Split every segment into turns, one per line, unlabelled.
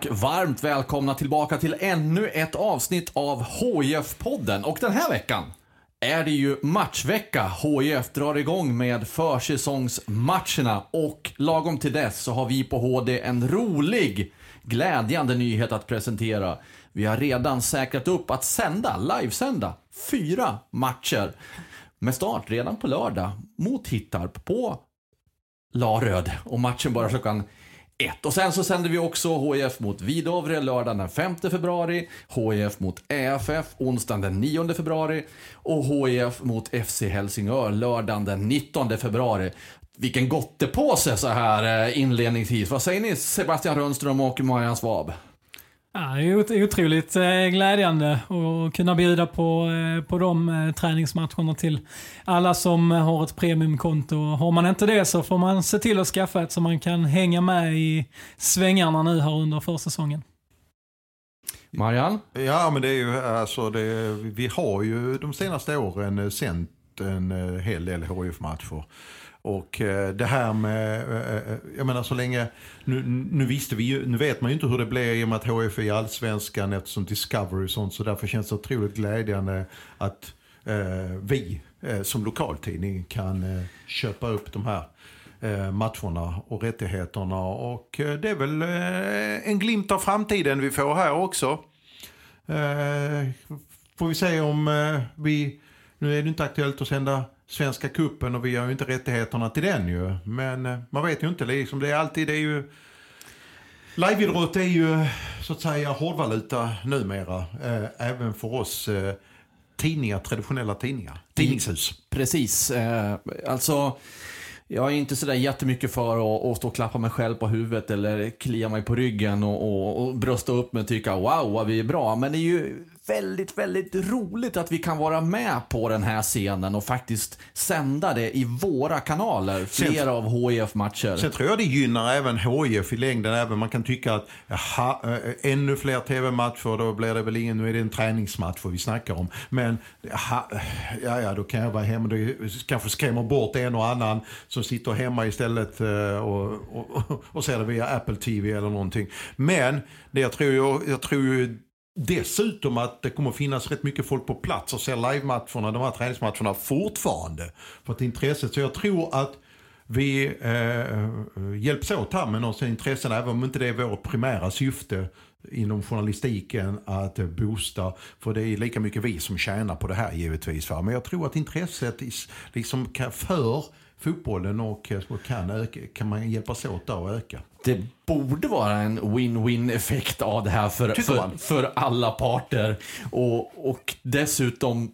Och varmt välkomna tillbaka till ännu ett avsnitt av hif podden Och den här veckan är det ju matchvecka. HIF drar igång med försäsongsmatcherna och lagom till dess så har vi på HD en rolig, glädjande nyhet att presentera. Vi har redan säkrat upp att sända, livesända, fyra matcher med start redan på lördag mot Hittarp på Laröd och matchen börjar klockan 1. Och sen så sänder vi också HIF mot Vidovre lördagen den 5 februari, HIF mot EFF onsdagen den 9 februari och HIF mot FC Helsingör lördagen den 19 februari. Vilken gottepåse så här eh, inledningsvis. Vad säger ni Sebastian Rönnström och Marianne Svab?
Ja, det är ot- otroligt eh, glädjande att kunna bjuda på, eh, på de eh, träningsmatcherna till alla som har ett premiumkonto. Har man inte det så får man se till att skaffa ett så man kan hänga med i svängarna nu här under försäsongen.
Marianne?
Ja, men det är ju alltså, det, vi har ju de senaste åren sänt en hel del HIF-matcher. Och eh, det här med, eh, eh, jag menar så länge, nu, nu visste vi ju, nu vet man ju inte hur det blir i och med att HIF är i allsvenskan eftersom Discovery och sånt, så därför känns det otroligt glädjande att eh, vi eh, som lokaltidning kan eh, köpa upp de här eh, matcherna och rättigheterna. Och eh, det är väl eh, en glimt av framtiden vi får här också. Eh, får vi se om eh, vi, nu är det inte aktuellt att sända Svenska kuppen och vi har ju inte rättigheterna till den ju. Men eh, man vet ju inte, liksom, det är alltid, det är ju Liveidrott är ju så att säga hårdvaluta numera. Eh, även för oss eh, tidningar, traditionella tidningar. Tidningshus.
Precis. Eh, alltså, jag är inte sådär jättemycket för att, att stå och klappa mig själv på huvudet eller klia mig på ryggen och, och, och brösta upp mig och tycka wow vad vi är bra. Men det är ju väldigt, väldigt roligt att vi kan vara med på den här scenen och faktiskt sända det i våra kanaler. Flera av HIF-matcher.
Sen tror jag det gynnar även HIF i längden. Även man kan tycka att jaha, äh, ännu fler tv-matcher, då blir det väl ingen, nu är det en träningsmatch vi snackar om. Men jaha, ja, ja, då kan jag vara hemma. Det kanske skrämmer bort en och annan som sitter hemma istället äh, och, och, och ser det via Apple TV eller någonting. Men det jag tror, jag, jag tror ju Dessutom att det kommer finnas rätt mycket folk på plats och ser live-matcherna, de här träningsmatcherna fortfarande. För att intresset, så jag tror att vi eh, hjälps åt här med några intressen, även om inte det är vårt primära syfte inom journalistiken att boosta. För det är lika mycket vi som tjänar på det här givetvis. Va? Men jag tror att intresset liksom kan, för fotbollen och eh, kan, öka, kan man hjälpas åt och öka.
Det borde vara en win-win effekt av det här för, för, för alla parter. Och, och dessutom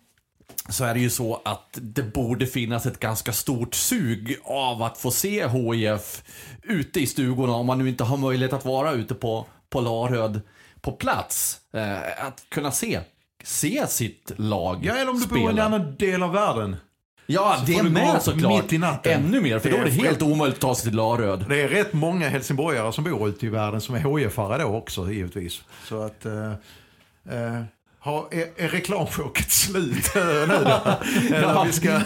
så är det ju så att det borde finnas ett ganska stort sug av att få se HIF ute i stugorna om man nu inte har möjlighet att vara ute på, på Laröd på plats. Eh, att kunna se, se sitt lag
Ja, eller om du
spela.
bor i en annan del av världen.
Ja,
så
det är med såklart.
mitt i natten.
Ännu mer, för
Det
då är det helt omöjligt att ta sig till Laröd.
Det är rätt många helsingborgare som bor ute i världen som är HIF-are då också givetvis. Så att... Eh, eh, har, är, är reklamchocket slut nu då? Eller vi ska...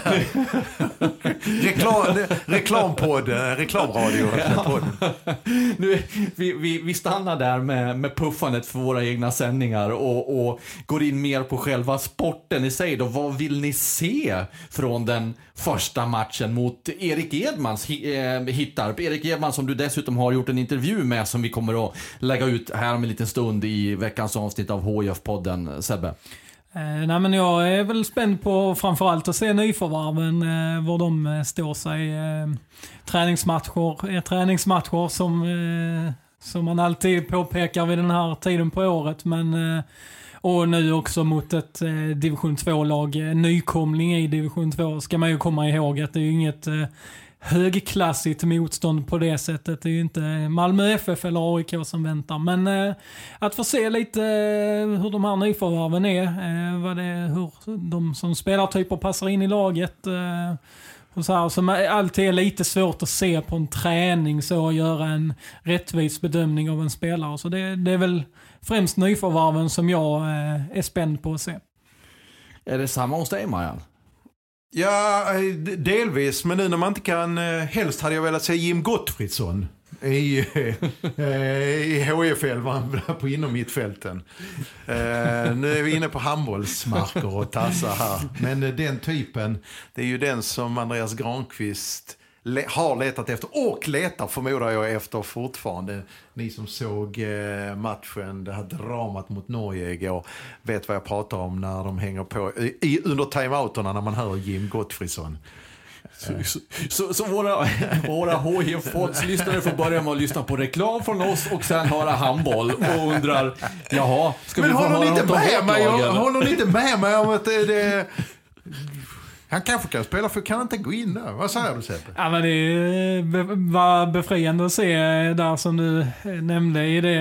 Reklam, reklampodd, eh, reklamradio.
Nu, vi, vi, vi stannar där med, med puffandet för våra egna sändningar och, och går in mer på själva sporten i sig. Då. Vad vill ni se från den första matchen mot Erik Edmans eh, Hittarp? Erik Edman som du dessutom har gjort en intervju med som vi kommer att lägga ut här om en liten stund i veckans avsnitt av HIF-podden, Sebbe.
Eh, nej men jag är väl spänd på framförallt att se nyförvärven, eh, var de eh, står sig. Eh, träningsmatcher är träningsmatcher som eh, som man alltid påpekar vid den här tiden på året. Men, eh, och nu också mot ett eh, division 2-lag, eh, nykomling i division 2, ska man ju komma ihåg att det är ju inget eh, högklassigt motstånd på det sättet. Det är ju inte Malmö FF eller AIK som väntar. Men eh, att få se lite eh, hur de här nyförvärven är, eh, vad det, hur de som spelartyper passar in i laget. Eh, och så här, som alltid är lite svårt att se på en träning så och göra en rättvis bedömning av en spelare. Så det, det är väl främst nyförvärven som jag eh, är spänd på att se.
Är det samma hos dig Marianne?
Ja, eh, delvis. Men nu när man inte kan... Eh, helst hade jag velat se Jim Gottfridsson i, eh, i i var han på inommittfälten. Eh, nu är vi inne på handbollsmarker och tassar här. Men eh, den typen, det är ju den som Andreas Granqvist har letat efter och letar förmodar jag efter fortfarande. Ni som såg matchen, det här dramat mot Norge igår, vet vad jag pratar om när de hänger på i, under timeouterna när man hör Jim Gottfridsson.
Så, så, så, våra, våra HIF-lyssnare får börja med att lyssna på reklam från oss och sen höra handboll och undrar, jaha, ska
Men
vi få
höra
något
med
om
mig, ni inte med mig om att det, det han kanske kan spela för kan inte gå in där. Vad säger du Seppe?
Ja, men det var befriande att se där som du nämnde i det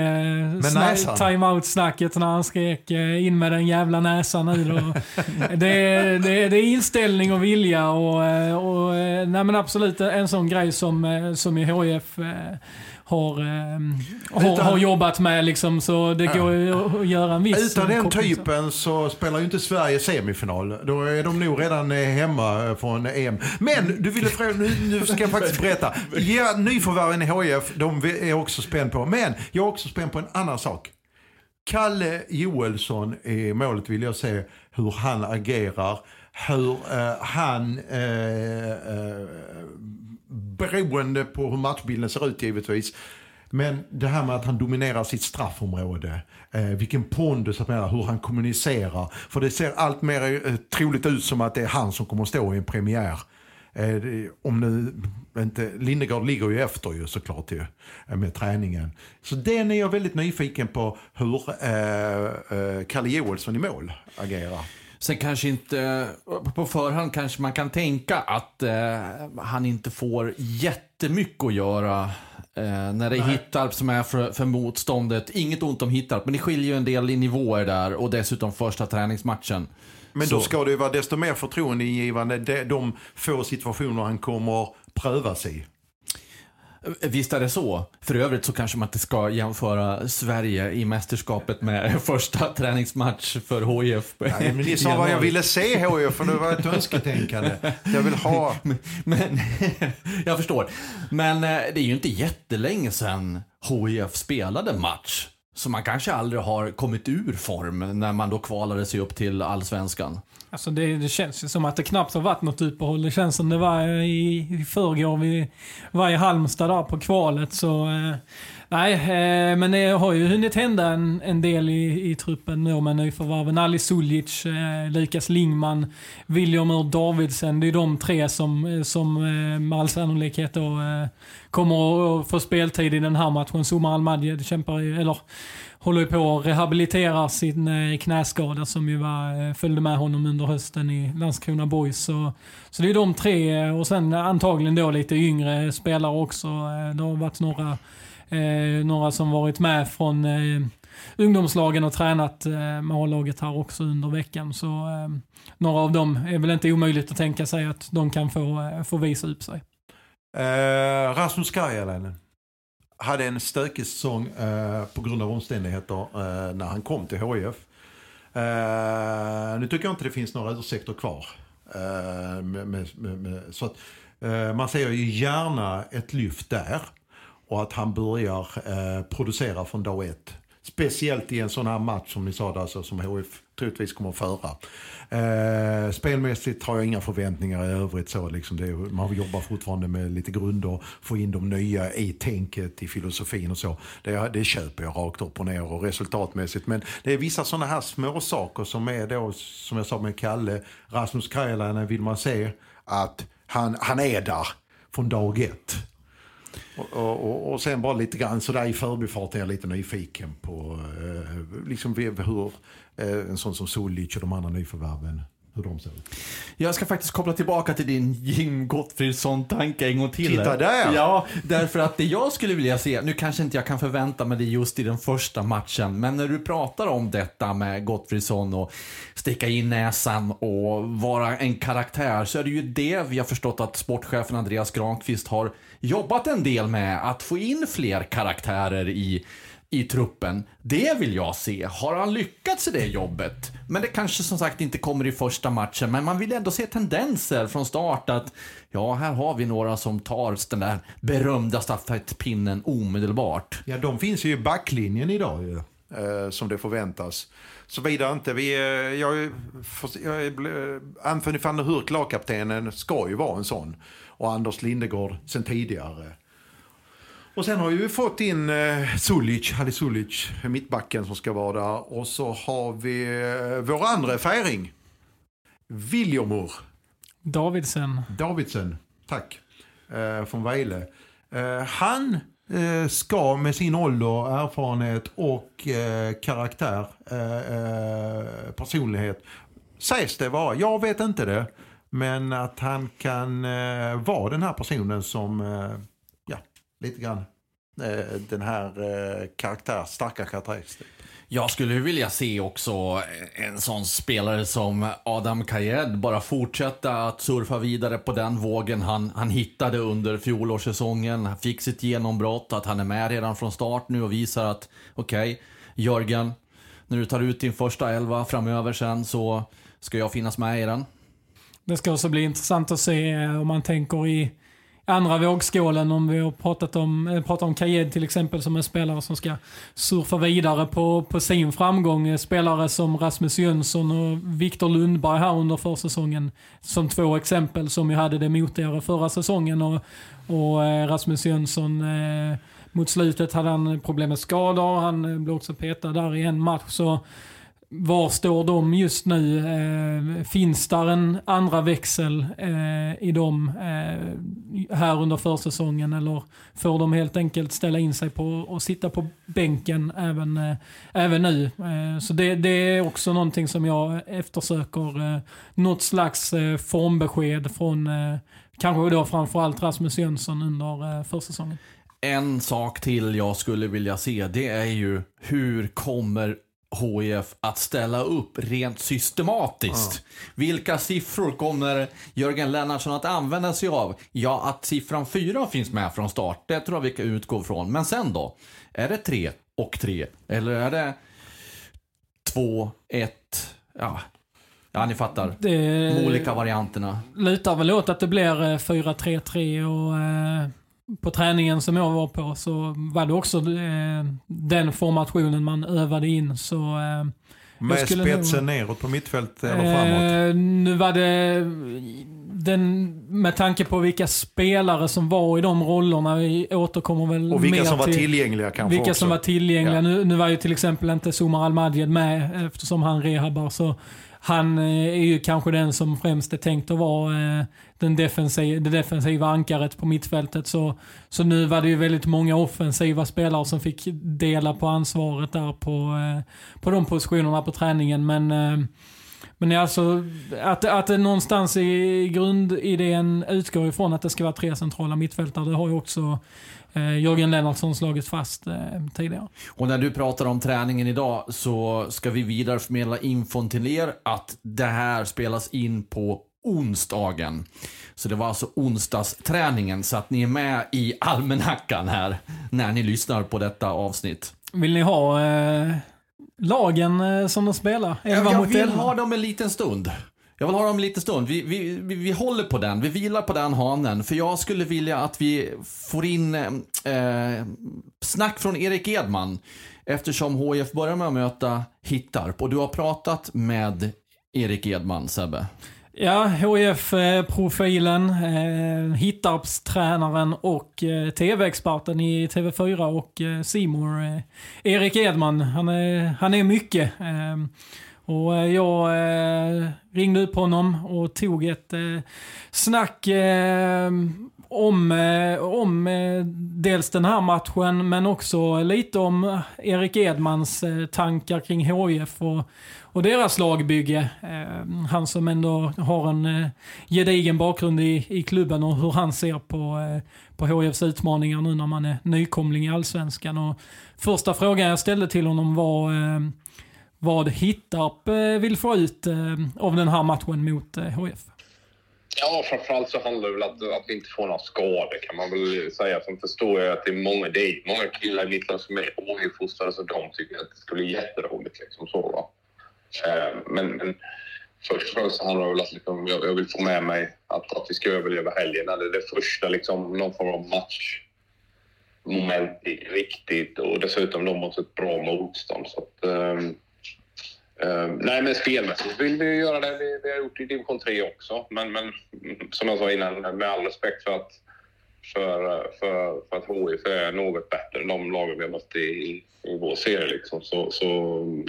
timeout-snacket när han skrek eh, in med den jävla näsan nu det, det, det är inställning och vilja och, eh, och eh, nej men absolut en sån grej som, som i HIF har, eh, har, har, jobbat med liksom, så det går ja. att göra en viss
Utan den typen så spelar ju inte Sverige semifinal. Då är de nog redan eh, hemma från EM. Men du ville fråga, nu, nu ska jag faktiskt berätta. Ja, nyförvärven i HIF, de är också spänd på. Men jag är också spänd på en annan sak. Kalle Joelsson i målet vill jag se hur han agerar. Hur uh, han uh, uh, beroende på hur matchbilden ser ut givetvis. Men det här med att han dominerar sitt straffområde, eh, vilken pondus, hur han kommunicerar. För det ser allt mer eh, troligt ut som att det är han som kommer att stå i en premiär. Eh, om nu inte, Lindegård ligger ju efter ju såklart ju, eh, med träningen. Så den är jag väldigt nyfiken på hur eh, eh Kalle Joelsson i mål agerar.
Sen kanske inte, på förhand kanske man kan tänka att eh, han inte får jättemycket att göra eh, när det är Hittarp som är för, för motståndet. Inget ont om Hittarp, men det skiljer ju en del i nivåer där och dessutom första träningsmatchen.
Men då ska det ju vara desto mer förtroendeingivande de få situationer han kommer prövas i.
Visst är det så. För övrigt så kanske man inte ska jämföra Sverige i mästerskapet med första träningsmatch för HIF.
Nej, men ni sa vad jag ville se HIF, för det var ett önsketänkande. Jag vill ha...
Men, men jag förstår. Men eh, det är ju inte jättelänge sedan HIF spelade match. Så man kanske aldrig har kommit ur form när man då kvalade sig upp till allsvenskan.
Alltså det, det, känns ju som att det knappt har varit något uppehåll. Det känns som det var i, i förrgår vi var i Halmstad där på kvalet. Så, eh, nej, eh, men det har ju hunnit hända en, en del i, i truppen nu med nyförvärven. Ali Suljic, eh, Lukas Lingman, William Ur Davidsen. Det är de tre som, eh, som eh, med all sannolikhet då, eh, kommer att få speltid i den här matchen. Sumar Al-Madjed kämpar ju, eller håller ju på att rehabilitera sin eh, knäskada som ju var, eh, följde med honom under hösten i Landskrona Boys. Så, så det är de tre och sen antagligen då lite yngre spelare också. Det har varit några, Eh, några som varit med från eh, ungdomslagen och tränat eh, med A-laget här också under veckan. Så eh, några av dem är väl inte omöjligt att tänka sig att de kan få, eh, få visa upp sig.
Eh, Rasmus Karjalainen hade en stökig säsong eh, på grund av omständigheter eh, när han kom till HIF. Eh, nu tycker jag inte det finns några ursäkter kvar. Eh, med, med, med, så att, eh, man ser ju gärna ett lyft där och att han börjar eh, producera från dag ett. Speciellt i en sån här match som ni sa, alltså, som HIF troligtvis kommer att föra. Eh, spelmässigt har jag inga förväntningar i övrigt. Så, liksom det, man jobbar fortfarande med lite grunder, få in de nya i tänket, i filosofin och så. Det, det köper jag rakt upp och ner och resultatmässigt. Men det är vissa sådana här små saker som är då, som jag sa med Kalle, Rasmus Kajalainen vill man se att han, han är där från dag ett. Och, och, och sen bara lite grann sådär i förbifart är jag lite nyfiken på eh, liksom hur eh, en sån som Solic och de andra nyförvärven hur de ser ut.
Jag ska faktiskt koppla tillbaka till din Jim Gottfridsson-tanke en gång till.
Titta där!
Ja, därför att det jag skulle vilja se, nu kanske inte jag kan förvänta mig det just i den första matchen, men när du pratar om detta med Gottfridsson och sticka in näsan och vara en karaktär, så är det ju det vi har förstått att sportchefen Andreas Granqvist har jobbat en del med, att få in fler karaktärer i i truppen. Det vill jag se. Har han lyckats i det jobbet? Men det kanske som sagt inte kommer i första matchen, men man vill ändå se tendenser från start att ja, här har vi några som tar den där berömda stafettpinnen omedelbart.
Ja, de finns ju i backlinjen idag ju. Eh, som det förväntas. Såvida inte vi... Eh, jag, jag, jag, Anthony van der Hurk, lagkaptenen, ska ju vara en sån. Och Anders Lindegård sen tidigare. Och sen har vi fått in eh, Sulic, Hadi Sulic, mittbacken som ska vara där. Och så har vi eh, vår andra färing. Viljomur.
Davidsen.
Davidsen, tack. Eh, från Vejle. Eh, han eh, ska med sin ålder, erfarenhet och eh, karaktär, eh, personlighet, sägs det vara. Jag vet inte det. Men att han kan vara den här personen som lite grann eh, den här eh, karaktär, starka karaktäristik.
Jag skulle vilja se också en sån spelare som Adam Kajed bara fortsätta att surfa vidare på den vågen han, han hittade under fjolårssäsongen. Han fick sitt genombrott, att han är med redan från start nu och visar att okej, okay, Jörgen, när du tar ut din första elva framöver sen så ska jag finnas med i den.
Det ska också bli intressant att se eh, om man tänker i andra vågskålen om vi har pratat om, eh, pratat om Kajed till exempel som en spelare som ska surfa vidare på, på sin framgång. Eh, spelare som Rasmus Jönsson och Viktor Lundberg här under försäsongen som två exempel som ju hade det motigare förra säsongen och, och eh, Rasmus Jönsson eh, mot slutet hade han problem med skador. Han blev också petad där i en match. Så var står de just nu? Eh, finns där en andra växel eh, i dem eh, här under försäsongen eller får de helt enkelt ställa in sig på och sitta på bänken även, eh, även nu? Eh, så det, det, är också någonting som jag eftersöker. Eh, något slags eh, formbesked från kanske då framförallt Rasmus Jönsson under eh, försäsongen.
En sak till jag skulle vilja se, det är ju hur kommer HIF att ställa upp rent systematiskt. Ja. Vilka siffror kommer Jörgen Lennartsson att använda sig av? Ja, att siffran 4 finns med från start, det tror jag vi kan utgå från. Men sen då? Är det 3 och 3? Eller är det 2, 1? Ja, Ja, ni fattar. Det, De olika varianterna.
Lutar väl åt att det blir 4-3-3 eh, och eh, på träningen som jag var på så var det också eh, den formationen man övade in. Så, eh,
med spetsen nog, neråt på mittfält eller eh, framåt?
Nu var det, den, med tanke på vilka spelare som var i de rollerna, vi återkommer väl
Och vilka som
var
tillgängliga kanske
Vilka
också.
som var tillgängliga. Ja. Nu, nu var ju till exempel inte Somar Al-Madjed med eftersom han rehabbar. Så han eh, är ju kanske den som främst är tänkt att vara eh, den defensiva, det defensiva ankaret på mittfältet. Så, så nu var det ju väldigt många offensiva spelare som fick dela på ansvaret där på, eh, på de positionerna på träningen. Men men alltså att, att det någonstans i grundidén utgår ifrån att det ska vara tre centrala mittfältare, det har ju också eh, Jörgen Lennartsson slagit fast eh, tidigare.
Och när du pratar om träningen idag så ska vi vidareförmedla infon till er att det här spelas in på onsdagen. Så det var alltså onsdagsträningen, så att ni är med i almanackan här när ni lyssnar på detta avsnitt.
Vill ni ha eh, lagen eh, som de spelar?
Jag, jag vill ha dem en liten stund. Jag vill ha dem en liten stund. Vi, vi, vi, vi, håller på den, vi vilar på den hanen. För jag skulle vilja att vi får in eh, snack från Erik Edman. Eftersom HIF börjar med att möta Hittarp. Och du har pratat med Erik Edman, Sebbe.
Ja, HIF-profilen, eh, eh Hittarpstränaren och eh, TV-experten i TV4 och eh, Simor eh, Erik Edman. Han är, han är mycket. Eh, och eh, jag eh, ringde upp honom och tog ett eh, snack eh, om, eh, om eh, dels den här matchen men också lite om Erik Edmans eh, tankar kring HIF och, och deras lagbygge. Eh, han som ändå har en eh, gedigen bakgrund i, i klubben och hur han ser på, eh, på HIFs utmaningar nu när man är nykomling i Allsvenskan. Och första frågan jag ställde till honom var vad Hittarp vill få ut av den här matchen mot HIF.
Ja, framförallt så handlar det väl om att, att vi inte får några skador kan man väl säga. Sen förstår jag att det är många, det är många killar i mitt lag som är HIF-fostrade så de tycker att det skulle bli jätteroligt. Liksom, så, va? Eh, men, men först och främst handlar det väl om att liksom, jag, jag, vill få med mig att, att vi ska överleva helgen. Det är det första, liksom, någon form av matchmoment riktigt och dessutom de mot ett bra motstånd. Så att, um, um, nej, men spelmässigt vill vi göra det vi, vi har gjort i division 3 också. Men, men som jag sa innan, med all respekt för att, för, för, för att HIF är något bättre än de lagen vi har mött i, i vår serie. Liksom. Så, så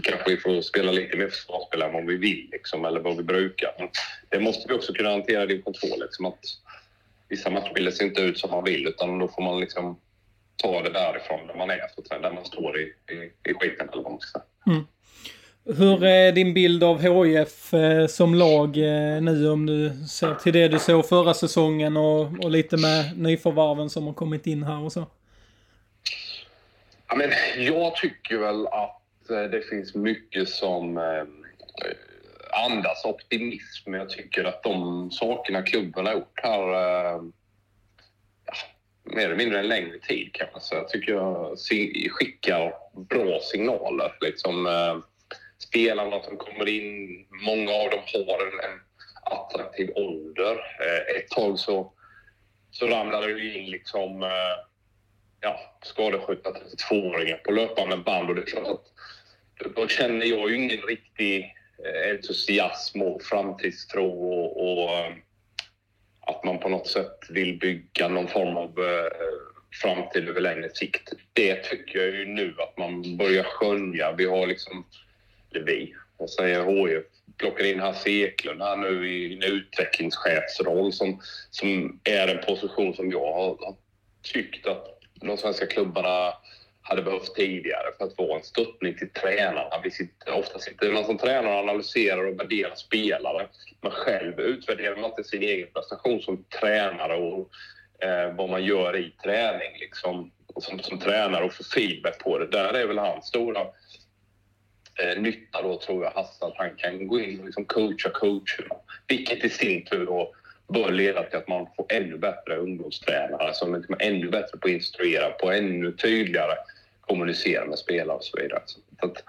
kanske vi får spela lite mer försvarsspel än vad vi vill, liksom, eller vad vi brukar. Men det måste vi också kunna hantera i division 2. Liksom, att vissa matchbilder ser inte ut som man vill, utan då får man liksom ta det därifrån där man är, så där man står i, i, i skiten eller vad man ska säga. Mm.
Hur är din bild av HIF eh, som lag eh, nu om du ser till det du såg förra säsongen och, och lite med nyförvarven som har kommit in här och så?
Ja, men jag tycker väl att eh, det finns mycket som andas optimism. Jag tycker att de sakerna klubben har gjort här ja, mer eller mindre en längre tid kan man säga. Jag tycker jag skickar bra signaler. Liksom, eh, spelarna som kommer in, många av dem har en, en attraktiv ålder. Eh, ett tag så, så ramlade det in liksom, eh, ja, skadeskjutna 32-åringar på löpande band och det är klart att då känner jag ju ingen riktig eh, entusiasm och framtidstro och, och eh, att man på något sätt vill bygga någon form av eh, framtid över längre sikt. Det tycker jag ju nu att man börjar skönja. Vi har liksom eller vi, jag säger HIF, plockar in Hasse Eklund här nu i en utvecklingschefsroll som, som är en position som jag har, tyckt att de svenska klubbarna hade behövt tidigare för att få en stöttning till tränarna. Vi sitter, ofta sitter man som tränare och analyserar och värderar spelare, men själv utvärderar man inte sin egen prestation som tränare och eh, vad man gör i träning liksom, som, som tränare och får feedback på det. Där är väl hans stora eh, nytta då tror jag Hasse att han kan gå in och liksom coacha coacherna. Vilket i sin tur då bör leda till att man får ännu bättre ungdomstränare som är ännu bättre på att instruera, på ännu tydligare kommunicera med spelare och så vidare. Så att,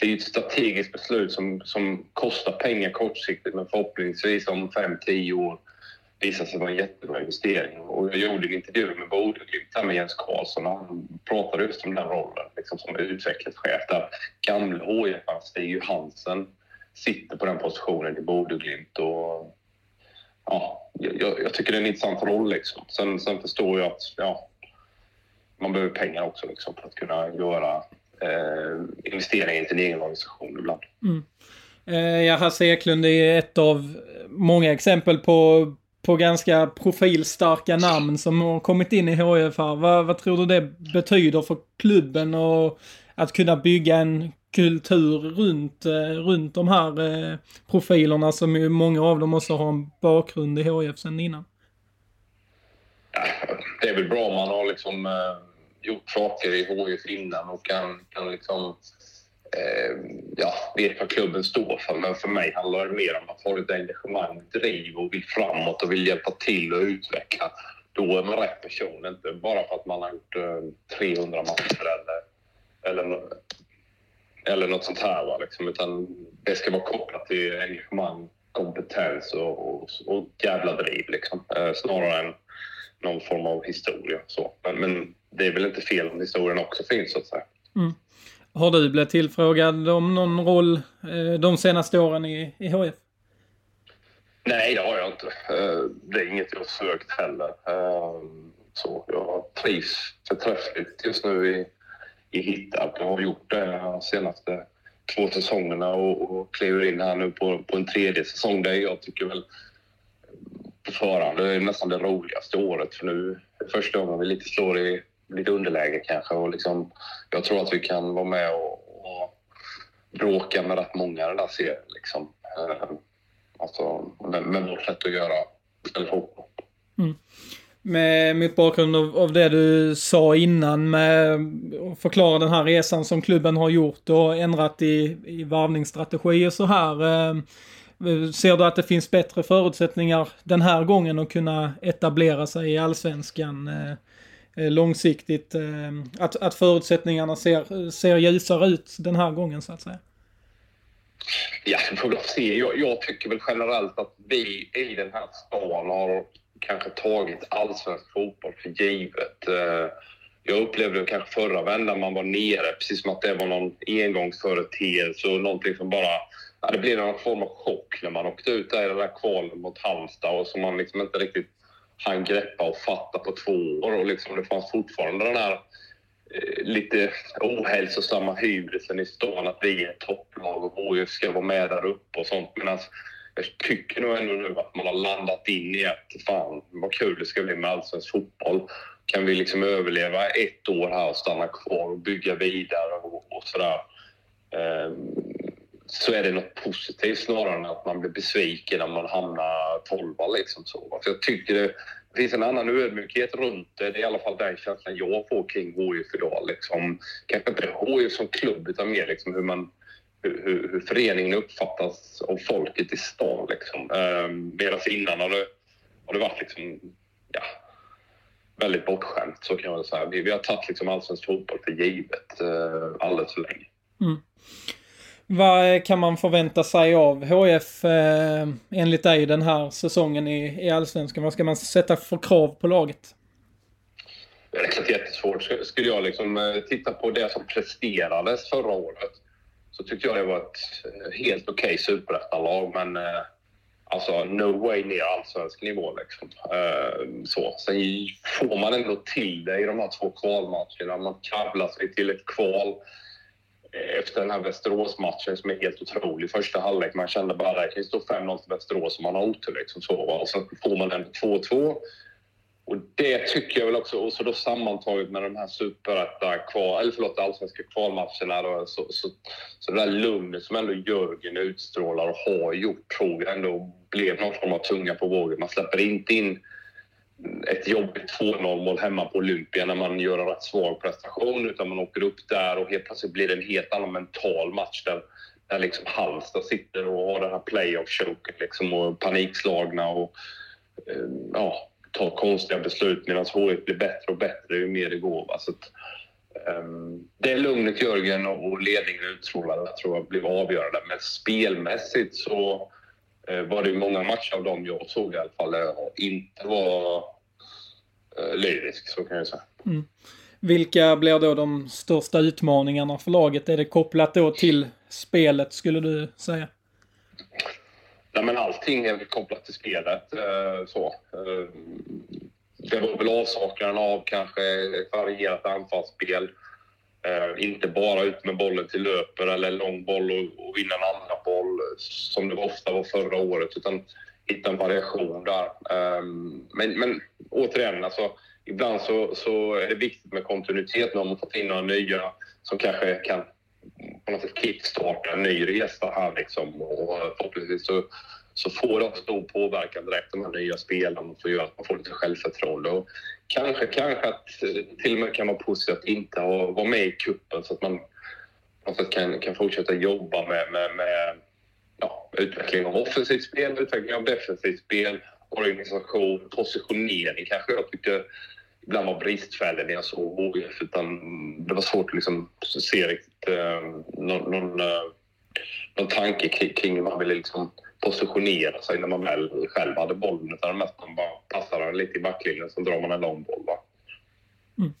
det är ett strategiskt beslut som, som kostar pengar kortsiktigt men förhoppningsvis om 5-10 år visade sig vara en jättebra investering. Och jag gjorde en intervju med Bodeglimt med Jens Karlsson och han pratade just om den rollen liksom som utvecklingschef där gamle hif Stig Johansen, sitter på den positionen i Bodeglimt och ja, jag, jag, tycker det är en intressant roll liksom. Sen, sen förstår jag att ja, man behöver pengar också liksom för att kunna göra eh, investeringar i sin egen organisation ibland. Mm.
Eh, ja, Hasse Eklund är ett av många exempel på på ganska profilstarka namn som har kommit in i HIF här. Vad, vad tror du det betyder för klubben och att kunna bygga en kultur runt, eh, runt de här eh, profilerna som ju många av dem också har en bakgrund i HIF sen innan?
Ja, det är väl bra om man har liksom eh, gjort saker i HIF innan och kan, kan liksom Ehm, ja, vet vad klubben står för. Men för mig handlar det mer om att ha lite engagemang, driv och vill framåt och vill hjälpa till och utveckla. Då är man rätt person, inte bara för att man har gjort eh, 300 matcher eller, eller, eller något sånt här. Va, liksom, utan det ska vara kopplat till engagemang, kompetens och, och, och jävla driv liksom. Eh, snarare än någon form av historia. Så. Men, men, det är väl inte fel om historien också finns så att säga. Mm.
Har du blivit tillfrågad om någon roll eh, de senaste åren i, i HF?
Nej, det har jag inte. Eh, det är inget jag har sökt heller. Eh, så jag trivs förträffligt just nu i, i Hittarp. Jag har gjort det de senaste två säsongerna och, och kliver in här nu på, på en tredje säsong där jag tycker väl på förhand. Det är nästan det roligaste året för nu är det första gången vi lite slår i lite underläge kanske. Och liksom, jag tror att vi kan vara med och, och bråka med rätt många i den där serien. Liksom. Eh, alltså, med, med vårt sätt att göra eller fotboll.
Mm. Med, mot bakgrund av, av, det du sa innan med att förklara den här resan som klubben har gjort och ändrat i, i varvningsstrategi och så här. Eh, ser du att det finns bättre förutsättningar den här gången att kunna etablera sig i allsvenskan eh Eh, långsiktigt? Eh, att, att förutsättningarna ser, ser ljusare ut den här gången så att säga?
Ja, det får vi se. Jag, jag, tycker väl generellt att vi i den här stan har kanske tagit allsvensk fotboll för givet. Eh, jag upplevde kanske förra vändan man var nere, precis som att det var någon engångsföreteelse och någonting som bara... Ja, det blev någon form av chock när man åkte ut där i den där kvalen mot Halmstad och som man liksom inte riktigt han greppa och fatta på två år. Och liksom det fanns fortfarande den här eh, lite ohälsosamma hybrisen i stan att vi är ett topplag och HIF ska vara med där uppe och sånt. Medan alltså, jag tycker nog ändå nu att man har landat in i att fan vad kul det ska bli med allsvensk fotboll. Kan vi liksom överleva ett år här och stanna kvar och bygga vidare och, och sådär. Um, så är det något positivt snarare än att man blir besviken när man hamnar tolva. Liksom så. För jag tycker det, det finns en annan ödmjukhet runt det. Det är i alla fall den känslan jag får kring HIF idag. Liksom, kanske inte HIF som klubb utan mer liksom hur man hur, hur, föreningen uppfattas av folket i stan. Liksom. Ehm, Medan innan har det, har det varit liksom, ja, väldigt bortskämt, så kan man säga. Vi, vi har tagit liksom allsvensk fotboll för givet eh, alldeles för länge. Mm.
Vad kan man förvänta sig av HF eh, enligt dig den här säsongen i, i Allsvenskan? Vad ska man sätta för krav på laget?
Det är liksom jättesvårt. Skulle jag liksom eh, titta på det som presterades förra året så tyckte jag det var ett eh, helt okej okay superettanlag. Men eh, alltså no way ner allsvensk nivå liksom. Eh, så. Sen får man ändå till det i de här två kvalmatcherna. Man kavlar sig till ett kval efter den här Västerås-matchen som är helt otrolig. Första halvlek, man kände bara att det kan stå 5-0 till Västerås om man har otur. Liksom så. Och sen får man den 2-2. Och det tycker jag väl också, och så då sammantaget med de här superetta kval, eller förlåt, allsvenska kvalmatcherna då, så, så, så det där lugnet som ändå Jörgen utstrålar och har gjort tror jag ändå blev någon form av tunga på vågen. Man släpper inte in ett jobbigt 2-0 mål hemma på Olympia när man gör en rätt svag prestation utan man åker upp där och helt plötsligt blir det en helt annan mental match där, där liksom Halmstad sitter och har den här playoff-choken liksom och panikslagna och eh, ja, tar konstiga beslut medan HIF blir bättre och bättre ju mer det går. Så att, um, det är lugnet Jörgen och ledningen utstrålade tror jag blev avgörande. Men spelmässigt så var det många matcher av dem jag såg i alla fall där jag inte var uh, lyrisk, så kan jag säga. Mm.
Vilka blir då de största utmaningarna för laget? Är det kopplat då till spelet skulle du säga?
Ja, men allting är kopplat till spelet. Eh, så. Eh, det var väl avsaknaden av kanske varierat anfallsspel. Eh, inte bara ut med bollen till löper eller lång boll och, vinna en andra boll som det ofta var förra året, utan hitta en variation där. Ehm, men, men återigen, alltså, ibland så, så är det viktigt med kontinuitet. Nu har man fått in några nya som kanske kan på något sätt kickstarta en ny resa här liksom. Och förhoppningsvis så, så får det stor påverkan direkt, de här nya spelarna, som gör att man får lite självförtroende. Och kanske, kanske att eh, till och med kan vara positivt att inte ha, vara med i kuppen så att man alltså, kan, kan fortsätta jobba med, med, med ja, utveckling av offensivt spel, utveckling av defensivt spel, organisation, positionering kanske jag tyckte ibland var bristfällig när jag såg HIF. Utan det var svårt att liksom se riktigt eh, någon, någon, eh, någon tanke kring, kring hur man ville liksom positionera sig när man väl själv hade bollen. Utan mest man bara passar den lite i backlinjen, så drar man en lång boll. Va?
Mm.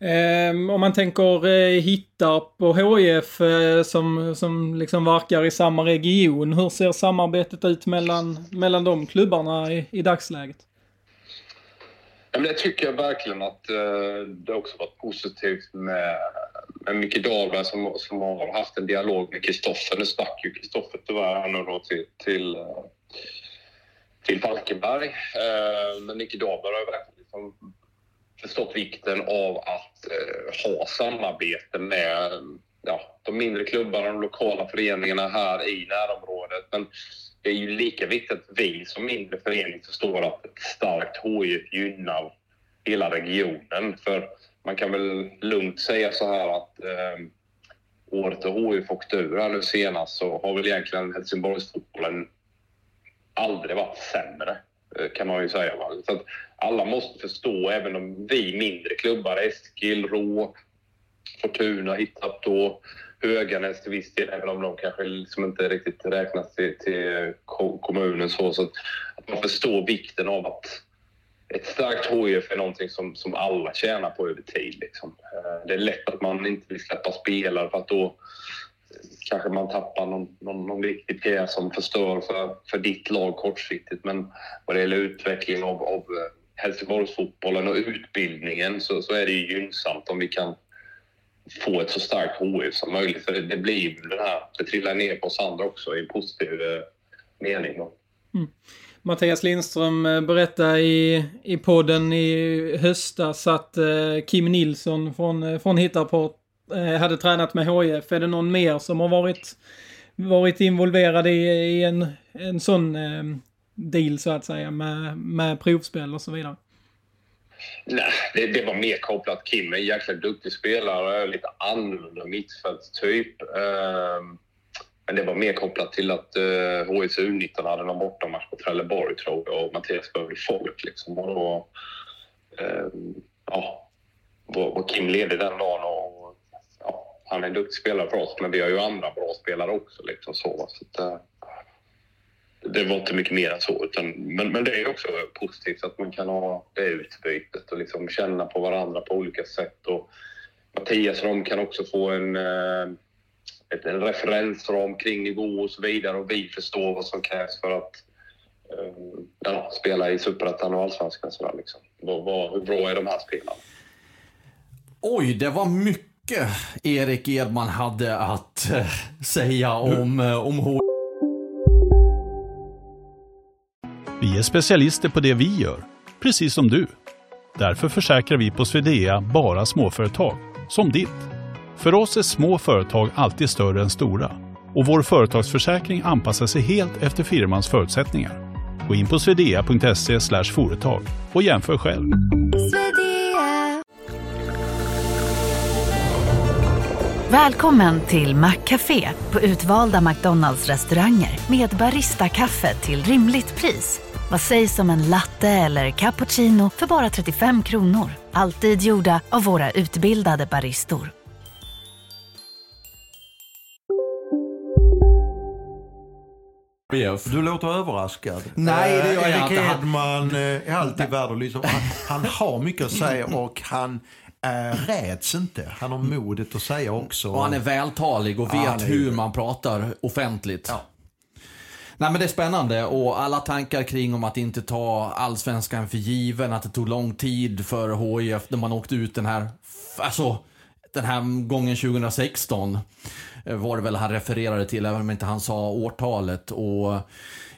Eh, om man tänker eh, Hittarp och HIF eh, som, som liksom verkar i samma region. Hur ser samarbetet ut mellan, mellan de klubbarna i, i dagsläget?
Ja, men det tycker jag verkligen att eh, det också varit positivt med, med Micke Dahlberg som, som har haft en dialog med Kristoffer. Nu stack ju Kristoffer tyvärr nu då till, till, eh, till Falkenberg. Eh, men Micke Dahlberg har verkligen liksom förstått vikten av att eh, ha samarbete med ja, de mindre klubbarna, de lokala föreningarna här i närområdet. Men det är ju lika viktigt att vi som mindre förening förstår att ett starkt HIF gynnar hela regionen. För man kan väl lugnt säga så här att eh, året då HIF åkte ur här nu senast så har väl egentligen Helsingborgsfotbollen aldrig varit sämre, eh, kan man ju säga. Va? Så att alla måste förstå, även om vi mindre klubbar, Eskil, Rå, Fortuna, Hittarp då, Höganäs till viss del, även om de kanske liksom inte riktigt räknas till, till kommunen. Så, så att man förstår vikten av att ett starkt HIF är någonting som, som alla tjänar på över tid. Liksom. Eh, det är lätt att man inte vill släppa spelare för att då kanske man tappar någon, någon, någon viktig pjäs som förstör för, för ditt lag kortsiktigt. Men vad det gäller utveckling av, av eh, Helsingborgsfotbollen och utbildningen så, så är det ju gynnsamt om vi kan få ett så starkt HIF som möjligt. För det, det blir det här, det trillar ner på oss andra också i positiv eh, mening. Då. Mm.
Mattias Lindström eh, berättade i, i podden i höstas att eh, Kim Nilsson från, eh, från Hittarport eh, hade tränat med HIF. Är det någon mer som har varit, varit involverad i, i en, en sån eh, deal så att säga med, med provspel och så vidare?
Nej, det, det, var mer kopplat. Kim är en jäkla duktig spelare, lite annorlunda mittfältstyp. Uh, men det var mer kopplat till att uh, HSU 19 hade någon bortamatch på Trelleborg tror jag och Mattias behövde folk. Liksom. Och då, uh, ja, var, Kim ledig den dagen och ja, han är en duktig spelare för oss men vi har ju andra bra spelare också. Liksom, så, så att, uh, det var inte mycket mer än så. Utan, men, men det är också positivt att man kan ha det utbytet och liksom känna på varandra på olika sätt. Och Mattias och de kan också få en, eh, ett, en referensram kring nivå och så vidare och vi förstår vad som krävs för att eh, ja, spela i Superettan och Allsvenskan. Så liksom. vad, vad, hur bra är de här spelarna?
Oj, det var mycket Erik Edman hade att eh, säga om, äh, om
Vi är specialister på det vi gör, precis som du. Därför försäkrar vi på Swedea bara småföretag, som ditt. För oss är små företag alltid större än stora och vår företagsförsäkring anpassar sig helt efter firmans förutsättningar. Gå in på swedea.se företag och jämför själv.
Välkommen till Maccafé på utvalda McDonalds restauranger med Baristakaffe till rimligt pris. Vad sägs om en latte eller cappuccino för bara 35 kronor? Alltid gjorda av våra utbildade baristor.
Du låter överraskad.
Nej, det gör jag
Erik
inte. Han-
Edman eh, är alltid värd att lyssna på. Han, han har mycket att säga och han äh, räds inte. Han har modet att säga också.
Och han är vältalig och
Ja,
vet
är
hur man pratar offentligt.
Ja.
Nej men det är spännande och alla tankar kring om att inte ta allsvenskan för given, att det tog lång tid för HIF när man åkte ut den här, alltså den här gången 2016 eh, var det väl han refererade till, även om inte han sa årtalet. Och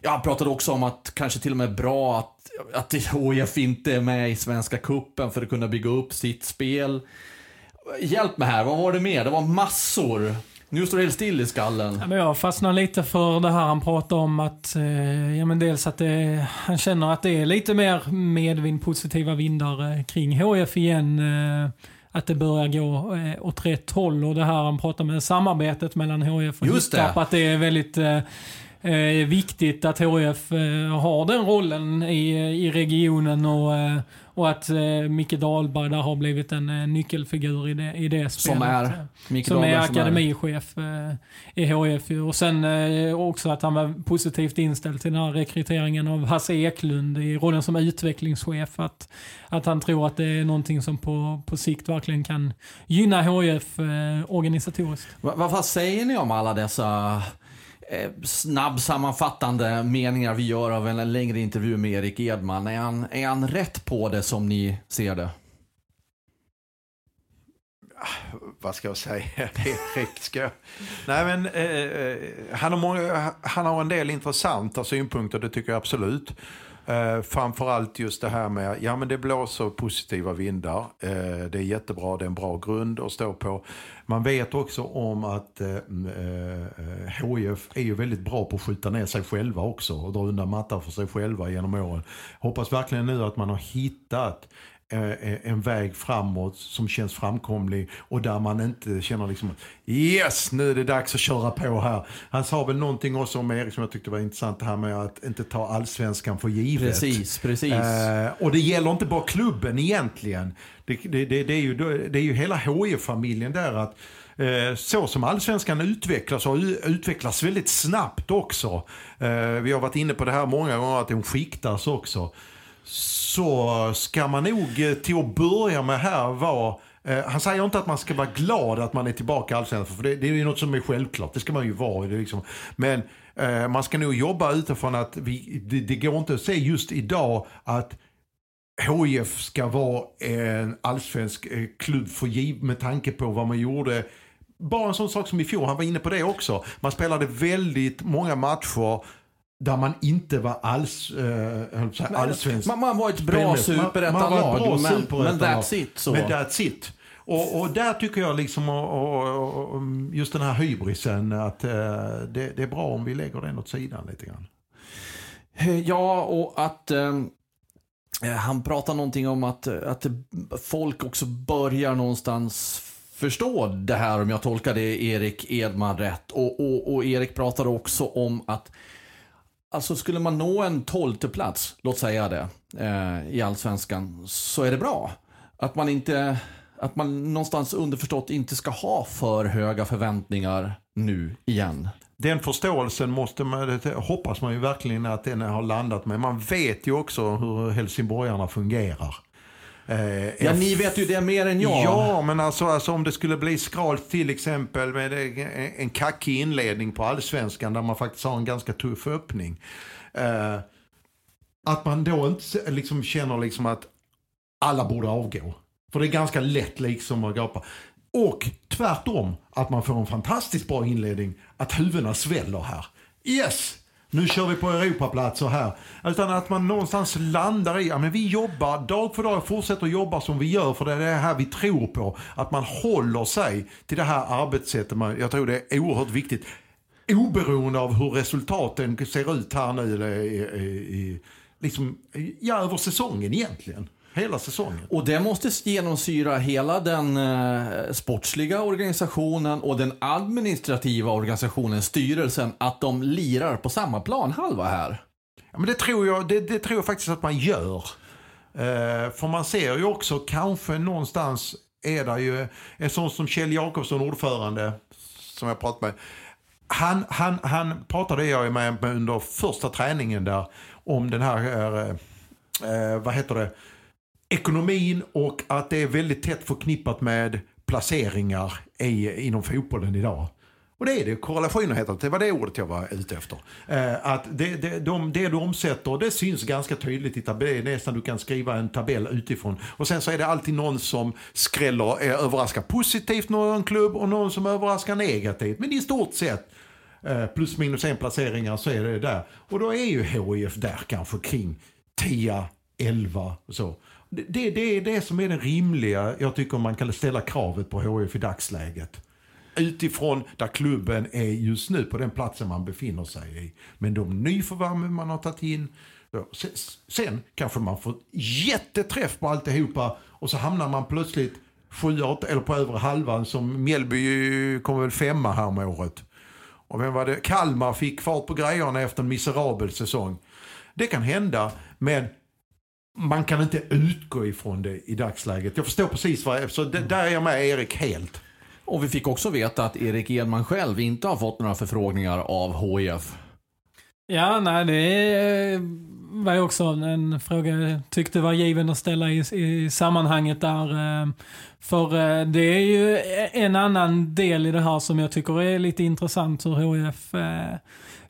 ja, han pratade också om att kanske till och med bra att, att HIF inte är med i Svenska Kuppen för att kunna bygga upp sitt spel. Hjälp mig här, vad var det mer? Det var massor. Nu står det helt still i skallen.
Ja, men jag fastnar lite för det här han pratar om att, eh, ja men dels att det, han känner att det är lite mer medvind, positiva vindar eh, kring HF igen. Eh, att det börjar gå eh, åt rätt håll och det här han pratar med samarbetet mellan HF och
Just.
Hittarp, att det är väldigt eh, eh, viktigt att HF eh, har den rollen i, i regionen och, eh, och att eh, Micke Dahlberg där har blivit en eh, nyckelfigur i det, i det spelet.
Som är Micke
Som är
Dahlberg som är-
akademichef eh, i HF. Och sen eh, också att han var positivt inställd till den här rekryteringen av Hasse Eklund i rollen som utvecklingschef. Att, att han tror att det är någonting som på, på sikt verkligen kan gynna HF eh, organisatoriskt.
Va- Vad vad säger ni om alla dessa eh, snabbsammanfattande meningar vi gör av en längre intervju med Erik Edman? Är han, är han rätt på det som ni ser det?
Ah, vad ska jag säga, Erik ska jag... Nej men eh, eh, han, har många, han har en del intressanta synpunkter, det tycker jag absolut. Eh, framförallt just det här med, ja men det blåser positiva vindar. Eh, det är jättebra, det är en bra grund att stå på. Man vet också om att eh, HIF eh, är ju väldigt bra på att skjuta ner sig själva också och dra undan mattan för sig själva genom åren. Hoppas verkligen nu att man har hittat en väg framåt som känns framkomlig och där man inte känner liksom yes, nu är det dags att köra på här. Han sa väl någonting också om Erik som jag tyckte var intressant, det här med att inte ta allsvenskan för givet.
Precis, precis.
Eh, och det gäller inte bara klubben egentligen. Det, det, det, det är, ju, det är ju hela HIF-familjen där att eh, så som allsvenskan utvecklas och utvecklas väldigt snabbt också. Eh, vi har varit inne på det här många gånger att de skiktas också så ska man nog eh, till att börja med här vara eh, han säger inte att man ska vara glad att man är tillbaka i Allsvenskan, för det, det är ju något som är självklart. Det ska man ju vara. Det liksom. Men eh, man ska nog jobba utifrån att vi, det, det går inte att se just idag att HIF ska vara en allsvensk eh, klubb för giv med tanke på vad man gjorde bara en sån sak som i fjol, han var inne på det också. Man spelade väldigt många matcher där man inte var alls, äh, allsvensk.
Man, man var ett bra superettalag, men, men that's it. Så.
Men that's it. Och, och, där tycker jag liksom, och, och, just den här hybrisen, att äh, det, det, är bra om vi lägger den åt sidan lite grann.
Ja, och att äh, han pratar någonting om att, att folk också börjar någonstans förstå det här om jag tolkar det Erik Edman rätt. Och, och, och Erik pratar också om att Alltså skulle man nå en tolfte plats, låt säga det, eh, i allsvenskan, så är det bra. Att man inte, att man någonstans underförstått inte ska ha för höga förväntningar nu igen.
Den förståelsen måste man, hoppas man ju verkligen att den har landat med. Man vet ju också hur helsingborgarna fungerar.
Eh, ja, ni vet ju det mer än jag.
Ja, men alltså, alltså om det skulle bli skralt till exempel med en kackig inledning på allsvenskan där man faktiskt har en ganska tuff öppning. Eh, att man då inte liksom känner liksom att alla borde avgå. För det är ganska lätt liksom att gapa. Och tvärtom, att man får en fantastiskt bra inledning, att huvudena sväller här. Yes! Nu kör vi på Europaplatser här. Utan att man någonstans landar i, ja men vi jobbar dag för dag, fortsätter jobba som vi gör för det är det här vi tror på. Att man håller sig till det här arbetssättet. Jag tror det är oerhört viktigt. Oberoende av hur resultaten ser ut här nu, i, i, i, liksom, ja över säsongen egentligen. Hela säsongen.
Och det måste genomsyra hela den eh, sportsliga organisationen och den administrativa organisationen, styrelsen, att de lirar på samma planhalva här.
Ja, men det tror jag, det, det tror jag faktiskt att man gör. Eh, för man ser ju också kanske någonstans är det ju en sån som Kjell Jakobsson, ordförande, som jag pratade med. Han, han, han pratade jag med under första träningen där om den här, eh, eh vad heter det, ekonomin och att det är väldigt tätt förknippat med placeringar i, inom fotbollen idag. Och det är det, korrelationer heter det, det var det ordet jag var ute efter. Eh, att det, det, de, det du omsätter, det syns ganska tydligt i tabellen, nästan du kan skriva en tabell utifrån. Och sen så är det alltid någon som skräller, eh, överraskar positivt någon klubb och någon som överraskar negativt. Men i stort sett eh, plus minus en placeringar så är det där. Och då är ju HIF där kanske kring 10, 11 och så. Det, det är det som är det rimliga, jag tycker man kan ställa kravet på HIF i dagsläget. Utifrån där klubben är just nu, på den platsen man befinner sig i. Men de nyförvärven man har tagit in, sen, kanske man får jätteträff på alltihopa och så hamnar man plötsligt sju, åtta, eller på övre halvan som Mjällby kommer väl femma här med året. Och vem var det? Kalmar fick fart på grejerna efter en miserabel säsong. Det kan hända, men man kan inte utgå ifrån det i dagsläget. Jag förstår precis vad, så det, där är jag med Erik helt.
Och vi fick också veta att Erik Edman själv inte har fått några förfrågningar av HIF.
Ja, nej det var ju också en fråga jag tyckte var given att ställa i, i sammanhanget där. eh, För eh, det är ju en annan del i det här som jag tycker är lite intressant hur HIF eh,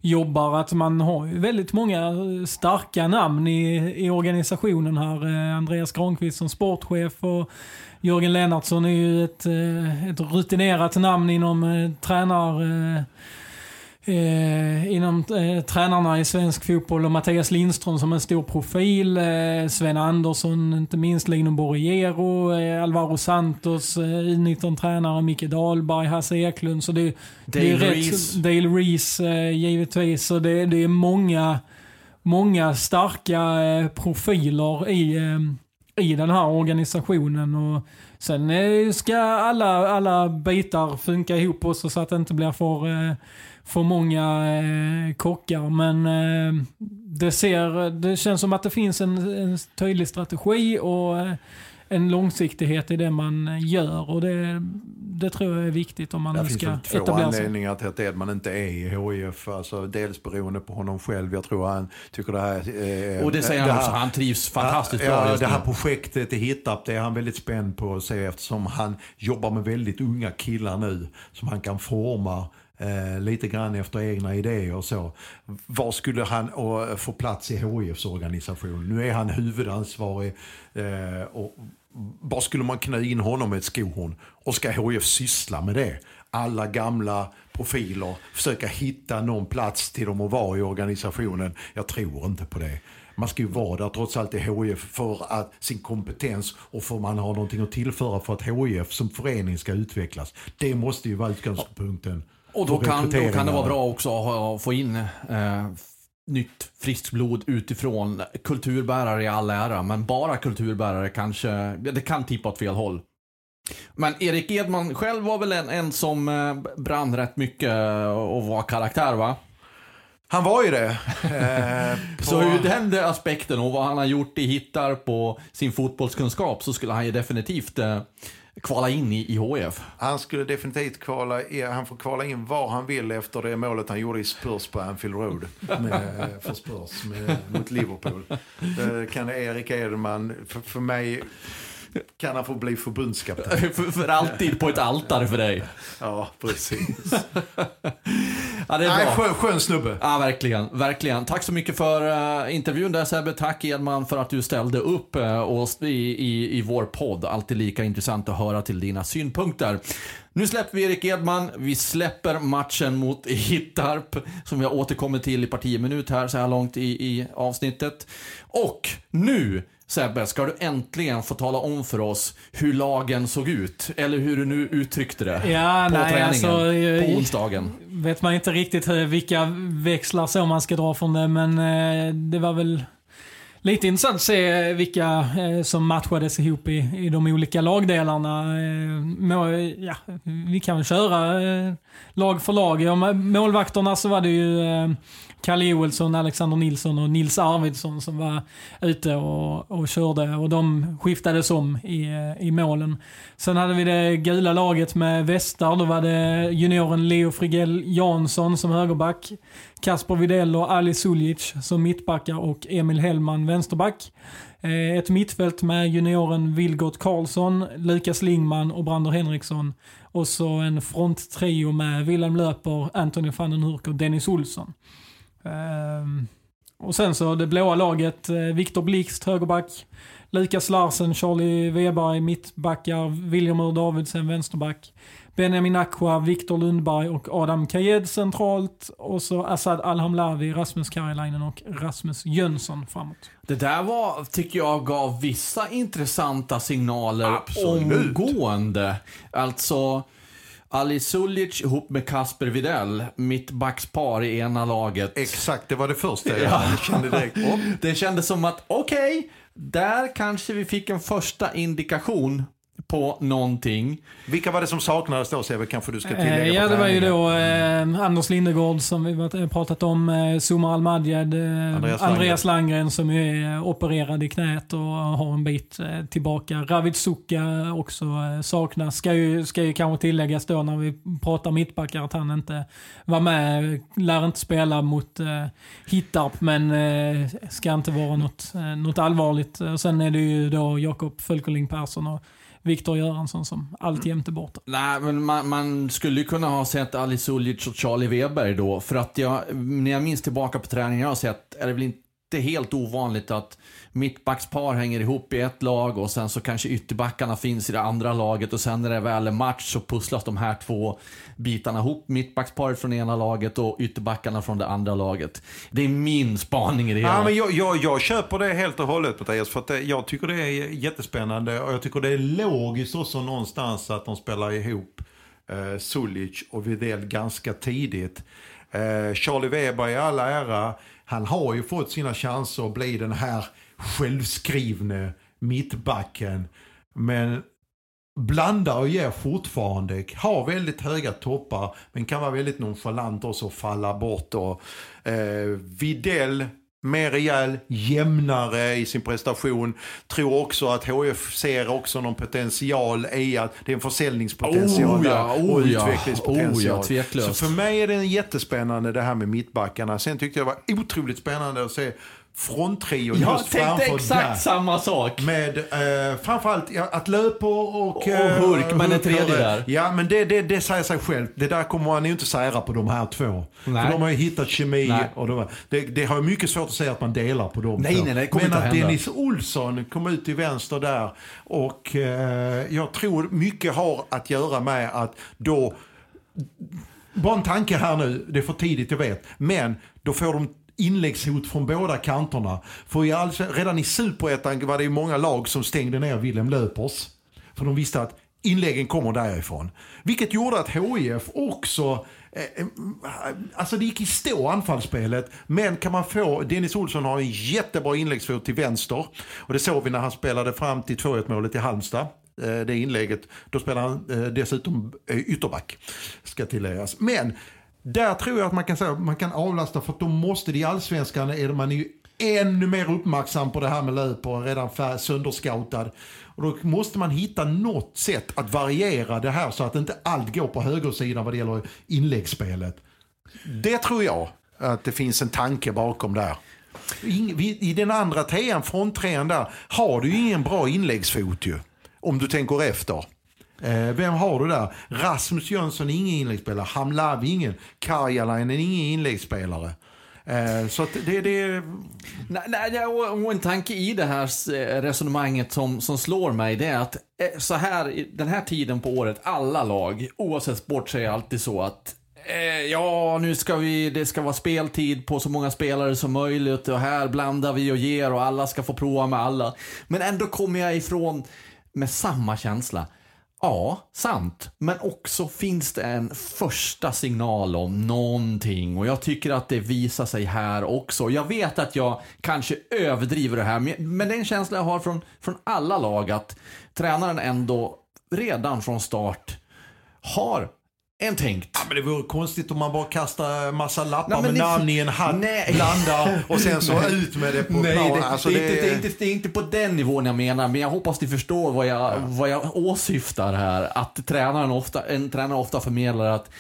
jobbar. Att man har ju väldigt många starka namn i, i organisationen här. Eh, Andreas Granqvist som sportchef och Jörgen Lennartsson är ju ett, eh, ett rutinerat namn inom eh, tränar... Eh, Eh, inom eh, tränarna i svensk fotboll och Mattias Lindström som en stor profil. Eh, Sven Andersson, inte minst Lino Borriero, eh, Alvaro Santos, eh, U19-tränare Micke Dahlberg, Hasse Eklund. Så det, det är
Dale
rätt-. Dale Reese eh, givetvis. Så det, det är många, många starka eh, profiler i, i den här organisationen. Och sen ska alla, alla bitar funka ihop också så att det inte blir för, för många eh, kockar. Men eh, det, ser, det känns som att det finns en, en tydlig strategi och eh, en långsiktighet i det man gör. Och det, det tror jag är viktigt om man
Det
nu
finns
ska
väl två
etablera sig.
anledningar till att Edman inte är i HIF. Alltså, dels beroende på honom själv. Jag tror han tycker det här... Eh,
Och det säger
det
han
här-
också, han trivs fantastiskt
ja,
bra just
Det här
nu.
projektet i Hittarp, det är han väldigt spänd på att se eftersom han jobbar med väldigt unga killar nu som han kan forma eh, lite grann efter egna idéer och så. Var skulle han och, eh, få plats i HIFs organisation? Nu är han huvudansvarig eh, och var skulle man knö in honom med ett skohorn? Och ska HIF syssla med det? Alla gamla profiler, försöka hitta någon plats till dem att vara i organisationen. Jag tror inte på det. Man ska ju vara där trots allt i HIF för att sin kompetens och för att man har någonting att tillföra för att HIF som förening ska utvecklas. Det måste ju vara utgångspunkten.
Och då kan, då kan det vara bra också att få in eh, nytt friskt blod utifrån. Kulturbärare i all ära, men bara kulturbärare kanske, det kan tippa åt fel håll. Men Erik Edman själv var väl en, en som eh, brann rätt mycket och var karaktär va?
Han var ju det. Eh, på-
Så ur den aspekten och vad han har gjort i hittar på sin fotbollskunskap så skulle han ju definitivt eh, kvala in i, i HF.
Han skulle definitivt kvala, han får kvala in var han vill efter det målet han gjorde i Spurs på Anfield Road med, eh, för Spurs med, mot Liverpool. Det kan Erik Edman, för, för mig kan han få bli förbundskapten.
för, för alltid på ett altare för dig.
Ja, precis.
Ja, det är
Nej,
bra.
skön, skön snubbe.
Ja, verkligen. verkligen. Tack så mycket för uh, intervjun där Sebbe. Tack Edman för att du ställde upp uh, och i, i, i vår podd. Alltid lika intressant att höra till dina synpunkter. Nu släpper vi Erik Edman. Vi släpper matchen mot Hittarp som vi har återkommit till i parti minut här så här långt i, i avsnittet. Och nu Sebbe, ska du äntligen få tala om för oss hur lagen såg ut. Eller hur du nu uttryckte det.
Ja,
på
nej,
träningen.
alltså, jag-
på onsdagen.
vet man inte riktigt hur- vilka växlar så man ska dra från det, men eh, det var väl lite intressant att se vilka eh, som matchades ihop i, i de olika lagdelarna. Eh, ja, vi kan väl köra eh, lag för lag. Ja, målvakterna så var det ju eh, Kalle Joelsson, Alexander Nilsson och Nils Arvidsson som var ute och, och körde och de skiftades om i, i målen. Sen hade vi det gula laget med västar. Då var det junioren Leo Frigell Jansson som högerback. Kasper Videll och Ali Suljic som mittbackar och Emil Hellman vänsterback. Eh, ett mittfält med junioren Vilgot Karlsson, Lukas Lingman och Brander Henriksson. Och så en fronttrio med Wilhelm Löper, Anthony van den Hurk och Dennis Olsson. Ehm, och sen så det blåa laget, eh, Viktor Blixt högerback, Lukas Larsen, Charlie Weberg mittbackar, William Ur Davidsen vänsterback, Benjamin Aqua, Viktor Lundberg och Adam Kajed centralt. Och så Assad Alhamlavi, Rasmus Karjalainen och Rasmus Jönsson framåt.
Det där var, tycker jag, gav vissa intressanta signaler
Absolut.
omgående. Alltså, Ali Suljic ihop med Kasper Videll, mittbackspar i ena laget.
Exakt, det var det första jag
Ja.
kände direkt. Oh,
Det kändes som att, okej, där kanske vi fick en första indikation på någonting.
Vilka var det som saknades då Sebbe? Kanske du ska
Eh,
tillägga
Ja, det var ju då eh, Anders Lindegård som vi eh, pratat om, eh, Sumar Al-Madjad, eh,
Andreas
Andreas.
Landgren
som är eh, opererad i knät och har en bit eh, tillbaka. Ravid Suka också eh, saknas. Ska ju, ska ju kanske tilläggas då när vi pratar mittbackar att han inte var med. Lär inte spela mot eh, Hittarp men eh, ska inte vara något, eh, något allvarligt. Och sen är det ju då Jakob Fölkerling Persson och Viktor Göransson som alltjämt är borta.
Nej, men man, man skulle ju kunna ha sett Alice Suljic och Charlie Weber då. För att jag, när jag minns tillbaka på träningen jag har sett, är det väl inte helt ovanligt att mittbackspar hänger ihop i ett lag och sen så kanske ytterbackarna finns i det andra laget och sen när det väl är match så pusslas de här två bitarna ihop. Mittbacksparet från ena laget och ytterbackarna från det andra laget. Det är min spaning i det hela.
Ja, men jag, jag, jag köper det helt och hållet Mattias. För att jag tycker det är jättespännande och jag tycker det är logiskt också någonstans att de spelar ihop eh, Sulic och Widell ganska tidigt. Eh, Charlie Weber i alla ära, han har ju fått sina chanser att bli den här självskrivne mittbacken. Men blandar och ger fortfarande. Har väldigt höga toppar men kan vara väldigt nonchalant också och falla bort. Och, eh, Videll, mer rejäl, jämnare i sin prestation. Tror också att HF ser också någon potential i att det är en försäljningspotential
Oh ja, oh
och
ja,
utvecklingspotential.
oh ja.
Så för mig är det jättespännande det här med mittbackarna. Sen tyckte jag det var otroligt spännande att se fronttrion
jag
just
tänkte
framför
exakt
där.
samma sak.
Med eh, framförallt ja, att Löpo och...
Och
eh,
Hurk, men en tredje där.
Ja, men det, det, det säger sig själv. Det där kommer man ju inte sära på de här två.
Nej.
För de har ju hittat kemi
Nej.
och de, det, det har jag mycket svårt att säga att man delar på dem.
Nej,
två.
nej, nej, det
Men
att
att. Dennis Olsson kom ut till vänster där och eh, jag tror mycket har att göra med att då bara en tanke här nu, det är för tidigt jag vet. Men då får de inläggshot från båda kanterna. För i all, redan i superettan var det många lag som stängde ner Willem Löpers. För de visste att inläggen kommer därifrån. Vilket gjorde att HIF också eh, eh, Alltså det gick i stå anfallsspelet. Men kan man få, Dennis Olsson har en jättebra inläggsfot till vänster. Och det såg vi när han spelade fram till 2-1 målet i Halmstad. Eh, det inlägget. Då spelar han eh, dessutom ytterback. Ska tilläggas. Men där tror jag att man kan säga man kan avlasta för att då måste det i allsvenskan är man ju ännu mer uppmärksam på det här med löp och redan sönderscoutad. Och då måste man hitta något sätt att variera det här så att inte allt går på högersidan vad det gäller inläggsspelet. Det tror jag att det finns en tanke bakom där. I, den andra trean, fronttrean där, har du ju ingen bra inläggsfot ju. Om du tänker efter. Eh, vem har du där? Rasmus Jönsson är ingen inläggsspelare. Hamlavi ingen. Karjalainen är ingen inläggsspelare. Eh, så att det, det,
Nej, nej, och en tanke i det här eh, resonemanget som, som slår mig, det är att eh, så här, den här tiden på året, alla lag, oavsett sport, säger alltid så att eh, ja, nu ska vi, det ska vara speltid på så många spelare som möjligt och här blandar vi och ger och alla ska få prova med alla. Men ändå kommer jag ifrån med samma känsla. Ja, sant. Men också finns det en första signal om någonting och jag tycker att det visar sig här också. Jag vet att jag kanske överdriver det här, men det är en känsla jag har från, från alla lag att tränaren ändå redan från start har en tänkt.
Ja, men det vore konstigt om man bara kastar massa lappar
Nej,
med
det-
namn i en hatt, blandar och sen så ut med det på
Nej,
plan.
det,
Alltså,
det, det, är inte, det är inte på den nivån jag menar, men jag hoppas ni förstår vad jag, vad jag åsyftar här. Att tränaren ofta, en tränare ofta förmedlar att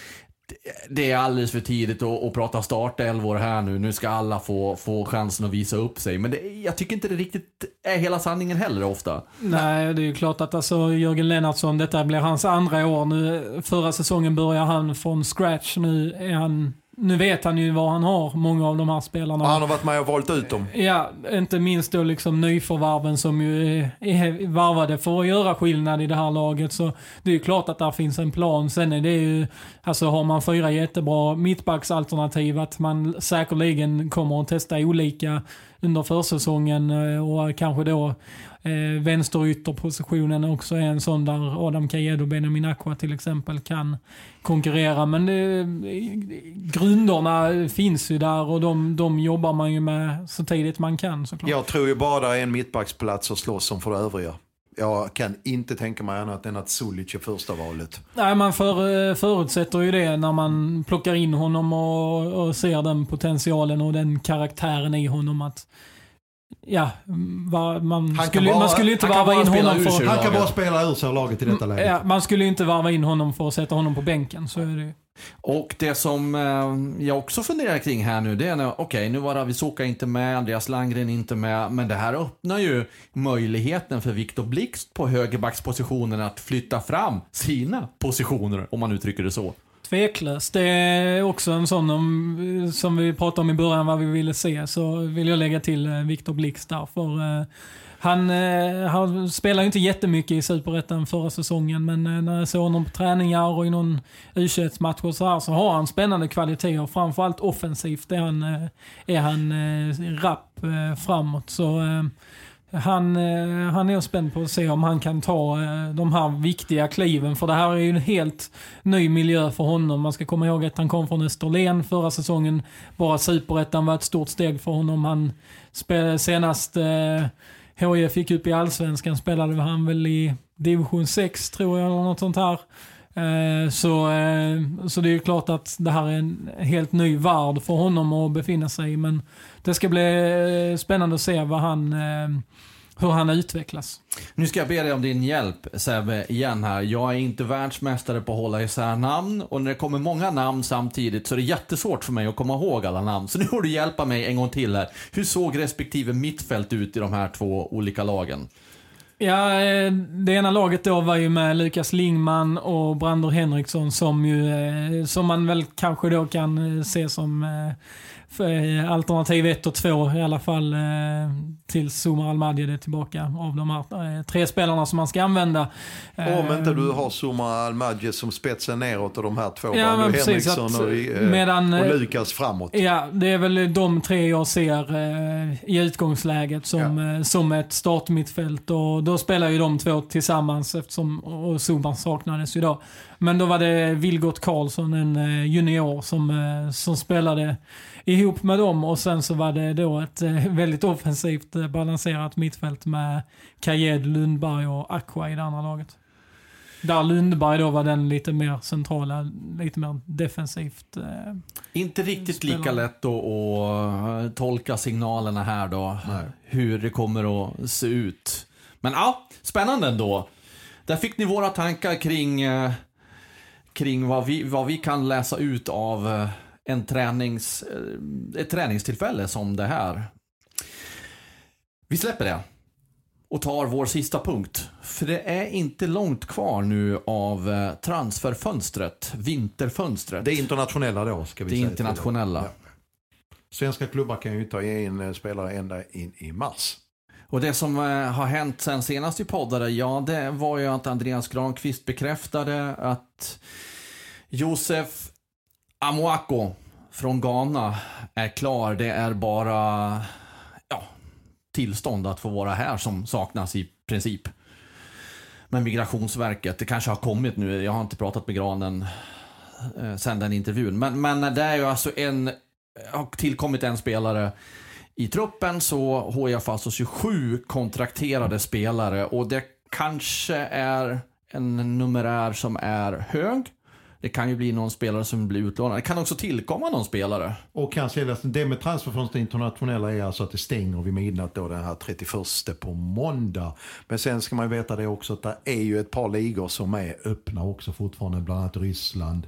det- är alldeles för tidigt att, att prata startelvor här nu. Nu ska alla få, få chansen att visa upp sig. Men det, jag tycker inte det riktigt är hela sanningen heller ofta.
Nej, det är ju klart att alltså Jörgen Lennartsson, detta blir hans andra år. Nu, förra säsongen börjar han från scratch. Nu, är han, nu vet han ju vad han har, många av de här spelarna.
Och han har varit med och valt ut dem.
Ja, inte minst då liksom nyförvärven som ju är, är varvade för att göra skillnad i det här laget. Så det är ju klart att där finns en plan. Sen är det ju, alltså har man fyra jättebra mittbacksalternativ, att man säkerligen kommer att testa olika under försäsongen eh, och kanske då eh, vänsterytterpositionen också är en sån där Adam Kajedo och Benjamin Aqua till exempel kan konkurrera. Men det, grunderna finns ju där och de, de jobbar man ju med så tidigt man kan såklart.
Jag tror ju bara det är en mittbacksplats att slåss om för det övriga jag kan inte tänka mig annat än att Sulic är första valet.
Nej, man för, eh, förutsätter ju det när man plockar in honom och, och ser den potentialen och den karaktären i honom. att Ja, va, man, skulle,
bara-
man skulle inte varva in honom för...
Han kan bara spela ur sig laget i detta läget.
Ja, man skulle inte varva in honom för att sätta honom på bänken. Så är det.
Och det som eh, jag också funderar kring här nu, det är när, okej, nu var Ravisoka inte med, Andreas Landgren inte med, men det här öppnar ju möjligheten för Viktor Blixt på högerbackspositionen att flytta fram sina positioner, om man uttrycker det så.
Tveklöst. Det är också en sån om, som vi pratade om i början vad vi ville se. Så vill jag lägga till eh, Viktor Blixt där. För, eh, han, eh, han spelar ju inte jättemycket i Superettan förra säsongen, men eh, när jag såg honom på träningar och i någon u match och så här så har han spännande kvaliteter. Framförallt offensivt är han, eh, är han eh, rapp framåt. Så han, eh, han är jag spänd på att se om han kan ta eh, de här viktiga kliven. För det här är ju en helt ny miljö för honom. Man ska komma ihåg att han kom från Österlen förra säsongen. Bara superettan var ett stort steg för honom. Han spelade senast eh, HIF gick upp i allsvenskan spelade han väl i division 6 tror jag eller något sånt här. Eh, så, eh, så det är ju klart att det här är en helt ny värld för honom att befinna sig i. Men det ska bli eh, spännande att se vad han, hur han utvecklas.
Nu ska jag be dig om din hjälp Sebbe, igen här. Jag är inte världsmästare på att hålla isär namn och när det kommer många namn samtidigt så är det jättesvårt för mig att komma ihåg alla namn. Så nu får du hjälpa mig en gång till här. Hur såg respektive mittfält ut i de här två olika lagen?
Ja, eh, det ena laget då var ju med Lukas Lingman och Brander Henriksson som ju, eh, som man väl kanske då kan eh, se som eh, alternativ 1 och 2 i alla fall eh, tills Zuma Almadjed är tillbaka av de här eh, tre spelarna som man ska använda.
Om
Eh,
inte du har Suma Almadje som spetsen neråt och de här två,
Ja,
ja,
precis,
Henriksson
att,
och, eh,
medan,
och
eh,
Lukas framåt.
Ja, det är väl de tre jag ser eh, i utgångsläget som, eh, som ett startmittfält. Och då spelar ju de två tillsammans eftersom och Zuma saknades ju då. Men då var det Vilgot Karlsson, en eh, junior, som, eh, som spelade ihop med dem. Och sen så var det då ett eh, väldigt offensivt eh, balanserat mittfält med Kajed, Lundberg och Aqua i det andra laget. Där Lundberg då var den lite mer centrala, lite mer defensivt. Eh,
Inte riktigt lika
Spelar.
lätt att, att tolka signalerna här då.
Nej.
Hur det kommer att se ut. Men ja, spännande ändå. Där fick ni våra tankar kring, eh, kring vad, vi, vad vi kan läsa ut av eh, en tränings, eh, ett träningstillfälle som det här. Vi släpper det och tar vår sista punkt. För det är inte långt kvar nu av eh, transferfönstret, vinterfönstret.
Det är internationella då, ska vi
Det
säga.
internationella.
Ja. Svenska klubbar kan ju ta in eh, spelare ända in i mars.
Och det som har hänt sen senast vi poddade, ja det var ju att Andreas Granqvist bekräftade att Josef Amoako från Ghana är klar. Det är bara ja, tillstånd att få vara här som saknas i princip. Men Migrationsverket, det kanske har kommit nu, jag har inte pratat med Granen eh, sen den intervjun. Men, men det är ju alltså en, har tillkommit en spelare i truppen så HIF alltså 27 kontrakterade spelare och det kanske är en numerär som är hög. Det kan ju bli någon spelare som blir utlånad. Det kan också tillkomma någon spelare.
Och kan säljas, det med transferfönstret internationella är alltså att det stänger vid midnatt då den här 31 på måndag. Men sen ska man ju veta det också att det är ju ett par ligor som är öppna också fortfarande, bland annat Ryssland.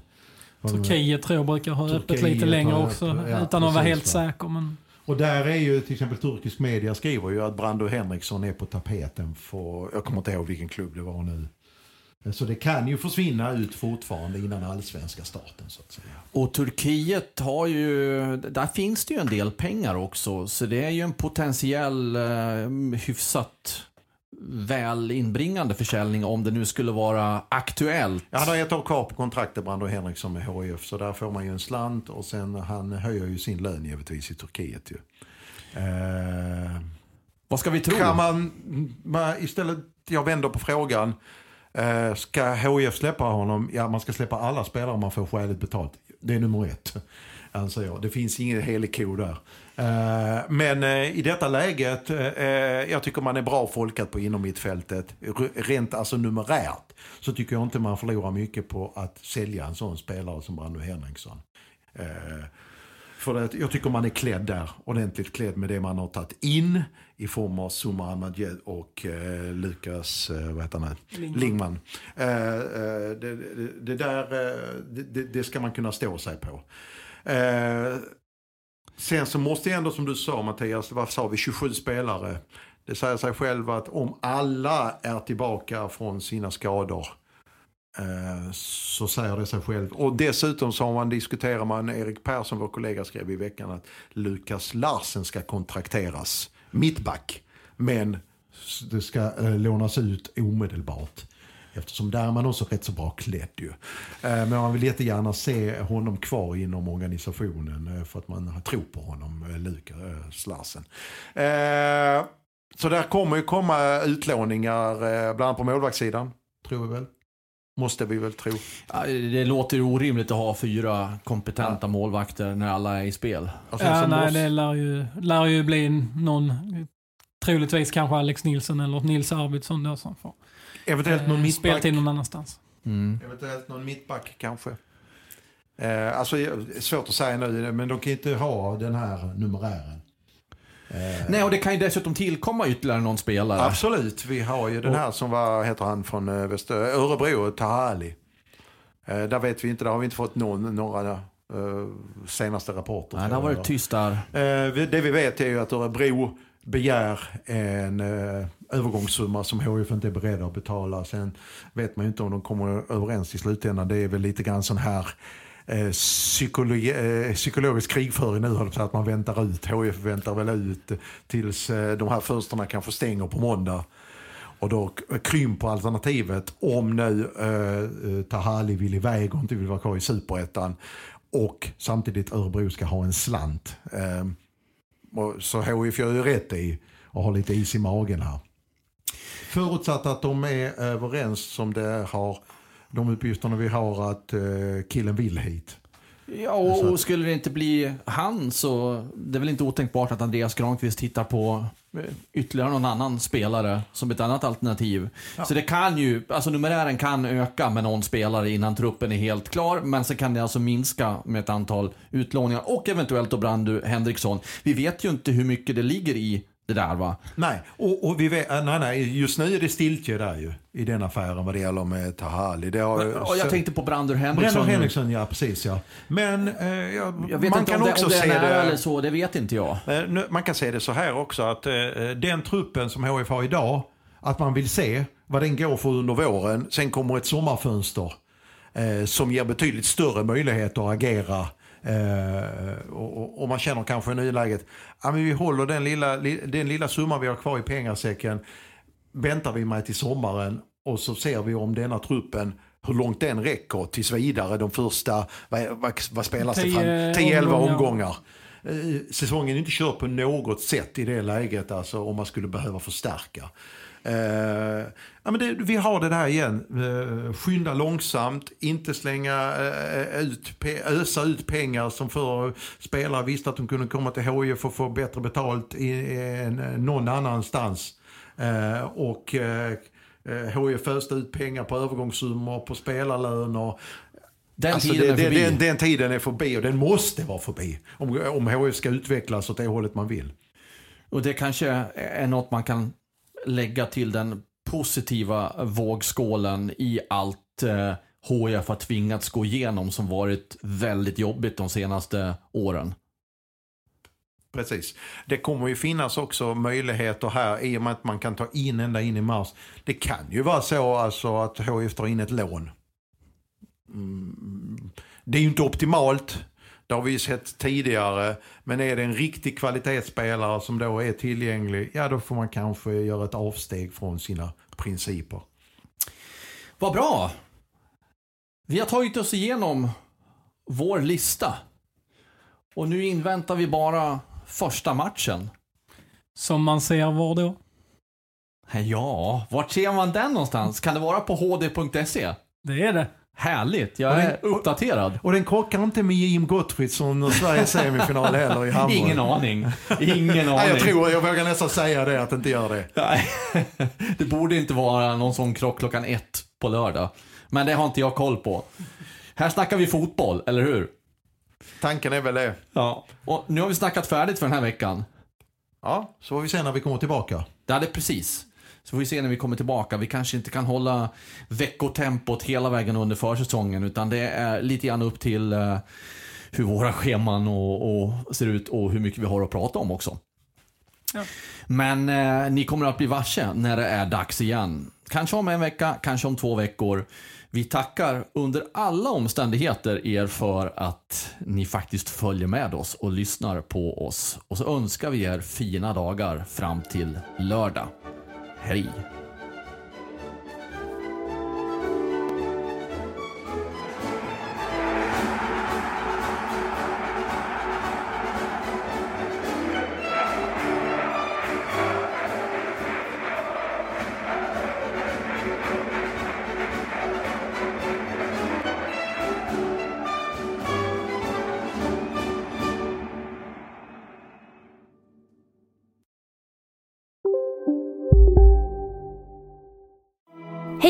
Turkiet tror jag brukar ha öppet
Turkiet
lite längre också.
öppet, ja,
utan att vara helt
va.
säker. Men...
Och där är ju till exempel turkisk media skriver ju att Brando Henriksson är på tapeten för, jag kommer inte ihåg vilken klubb det var nu. Så det kan ju försvinna ut fortfarande innan allsvenska starten så att säga.
Och Turkiet har ju, där finns det ju en del pengar också. Så det är ju en potentiell eh, hyfsat väl inbringande försäljning om det nu skulle vara aktuellt.
Ja, han har ett år kvar på kontraktet Brando Henriksson med HIF så där får man ju en slant och sen han höjer ju sin lön givetvis i Turkiet ju. Eh,
Vad ska vi tro?
kan man, man istället, jag vänder på frågan. Eh, ska HIF släppa honom? Ja, man ska släppa alla spelare om man får skäligt betalt. Det är nummer ett, anser jag. Det finns ingen helig ko där. Eh, men eh, i detta läget, eh, eh, jag tycker man är bra folkat på inom mittfältet. Rent alltså numerärt så tycker jag inte man förlorar mycket på att sälja en sån spelare som Brando Henriksson. Eh, för jag tycker man är klädd där, ordentligt klädd med det man har tagit in i form av Suma Ahmadjed och eh, Lukas, eh, vad heter han?
Lingman.
Lingman. Eh, eh, det, det, det där, eh, det, det- ska man kunna stå sig på. Eh, sen så måste jag ändå, som du sa Mattias, vad sa vi, 27 spelare. Det säger sig själv att om alla är tillbaka från sina skador Eh, så säger det sig själv. Och dessutom så har man diskuterar man, Erik Persson, vår kollega, skrev i veckan att Lukas Larsen ska kontrakteras mittback. Men det ska eh, lånas ut omedelbart. Eftersom där är man också rätt så bra klädd ju. Eh, men man vill jättegärna se honom kvar inom organisationen för att man tror på honom, Lukas Larsen. Så där kommer ju komma utlåningar, bland annat på målvaktssidan, tror vi väl. Måste vi väl tro.
Ja, Det låter ju orimligt att ha fyra kompetenta målvakter när alla är i spel.
Ja, nej,
måste-
det lär ju, lär ju bli någon, troligtvis kanske Alex Nilsson eller Nils Arvidsson då som får
Eventuellt någon
eh,
mittback.
speltid någon annanstans.
Eventuellt någon mittback kanske. Eh, alltså, svårt att säga nu, men de kan ju inte ha den här numerären. Eh,
Nej, och det kan ju dessutom tillkomma ytterligare någon spelare.
Absolut, vi har ju den här som var, heter han från eh, Väster, Örebro, Tahali. Eh, där vet vi inte, där har vi inte fått någon, några senaste rapporter.
Nej, det har varit tyst där.
Det vi vet är ju att Örebro begär en eh, övergångssumma som HIF inte är beredda att betala. Sen vet man ju inte om de kommer överens i slutändan. Det är väl lite grann sån här eh, psykologi, eh, psykologisk krigföring nu, höll jag på att säga, att man väntar ut. HIF väntar väl ut tills eh, de här fönstren kanske stänger på måndag. Och då krymper alternativet om nu eh, eh, Tahali vill iväg och inte vill vara kvar i superettan. Och samtidigt Örebro ska ha en slant. Eh, så HIF gör ju rätt i att ha lite is i magen här. Förutsatt att de är överens som det har, de uppgifterna vi har att eh, killen vill hit.
Ja, och, och skulle det inte bli han så det är väl inte otänkbart att Andreas Granqvist tittar på eh, ytterligare någon annan spelare som ett annat alternativ. Så det kan ju, alltså numerären kan öka med någon spelare innan truppen är helt klar, men så kan det alltså minska med ett antal utlåningar och eventuellt då Brandu Henriksson. Vi vet ju inte hur mycket det ligger i det där va.
Nej, och, och vi vet, äh, nej, nej, just nu är det stiltje där ju. I den affären vad det gäller med Tahali. Det har,
Och jag tänkte på Brandur Henriksson.
Brennan Henriksson, ja precis ja. Men eh, ja,
Jag vet
man
inte
kan
om det,
också
om det är
se
nära
det...
eller så, det vet inte jag.
Eh, nu- Man kan se det så här också att eh, den truppen som HF har idag, att man vill se vad den går för under våren. Sen kommer ett sommarfönster eh, som ger betydligt större möjligheter att agera. Eh, och, och- man känner kanske i nuläget, ja, men vi håller den lilla, li, den lilla summan vi har kvar i pengasäcken, väntar vi med till sommaren och så ser vi om denna truppen hur långt den räcker tills vidare de första, vad, vad, vad spelas det fram?
10
10-11
omgångar.
omgångar. Eh, Säsongen är inte körd på något sätt i det läget, alltså om man skulle behöva förstärka. Eh, ja, men det, vi har det där igen, eh, skynda långsamt, inte slänga eh, ut, pe- ösa ut pengar som för spelare visste att de kunde komma till HIF och få bättre betalt i, i, någon annanstans. Eh, och eh, HIF öste ut pengar på övergångssummor, på spelarlöner.
Den
Alltså,
tiden
det-
är förbi.
Den, den tiden är förbi och den måste vara förbi. Om, om HIF ska utvecklas åt det hållet man vill.
Och det kanske är något man kan lägga till den positiva vågskålen i allt eh, HIF har tvingats gå igenom som varit väldigt jobbigt de senaste åren.
Precis. Det kommer ju finnas också möjligheter här i och med att man kan ta in ända in i mars. Det kan ju vara så alltså att HIF tar in ett lån. Mm. Det är ju inte optimalt. Det har vi ju sett tidigare. Men är det en riktig kvalitetsspelare som då är tillgänglig, ja då får man kanske göra ett avsteg från sina principer.
Vad bra! Vi har tagit oss igenom vår lista. Och nu inväntar vi bara första matchen.
Som man ser var då.
Ja, vart ser man den någonstans? Kan det vara på hd.se?
Det är det.
Härligt, jag är
den-
uppdaterad.
Och den krockar inte med Jim Gottfridsson och Sveriges semifinal heller i handboll.
Ingen aning. Ingen aning.
Nej, jag tror, jag vågar nästan säga det, att det inte gör det.
Nej, det borde inte vara någon sån krock klockan ett på lördag. Men det har inte jag koll på. Här snackar vi fotboll, eller hur?
Tanken är väl det.
Ja. Och nu har vi snackat färdigt för den här veckan.
Ja, så får vi se när vi kommer tillbaka.
Det hade precis. Så får vi se när vi kommer tillbaka. Vi kanske inte kan hålla veckotempot hela vägen under försäsongen. Utan det är lite grann upp till eh, hur våra scheman och, och ser ut och hur mycket vi har att prata om också.
Ja.
Men eh, ni kommer att bli varse när det är dags igen. Kanske om en vecka, kanske om två veckor. Vi tackar under alla omständigheter er för att ni faktiskt följer med oss och lyssnar på oss. Och så önskar vi er fina dagar fram till lördag.
Hej!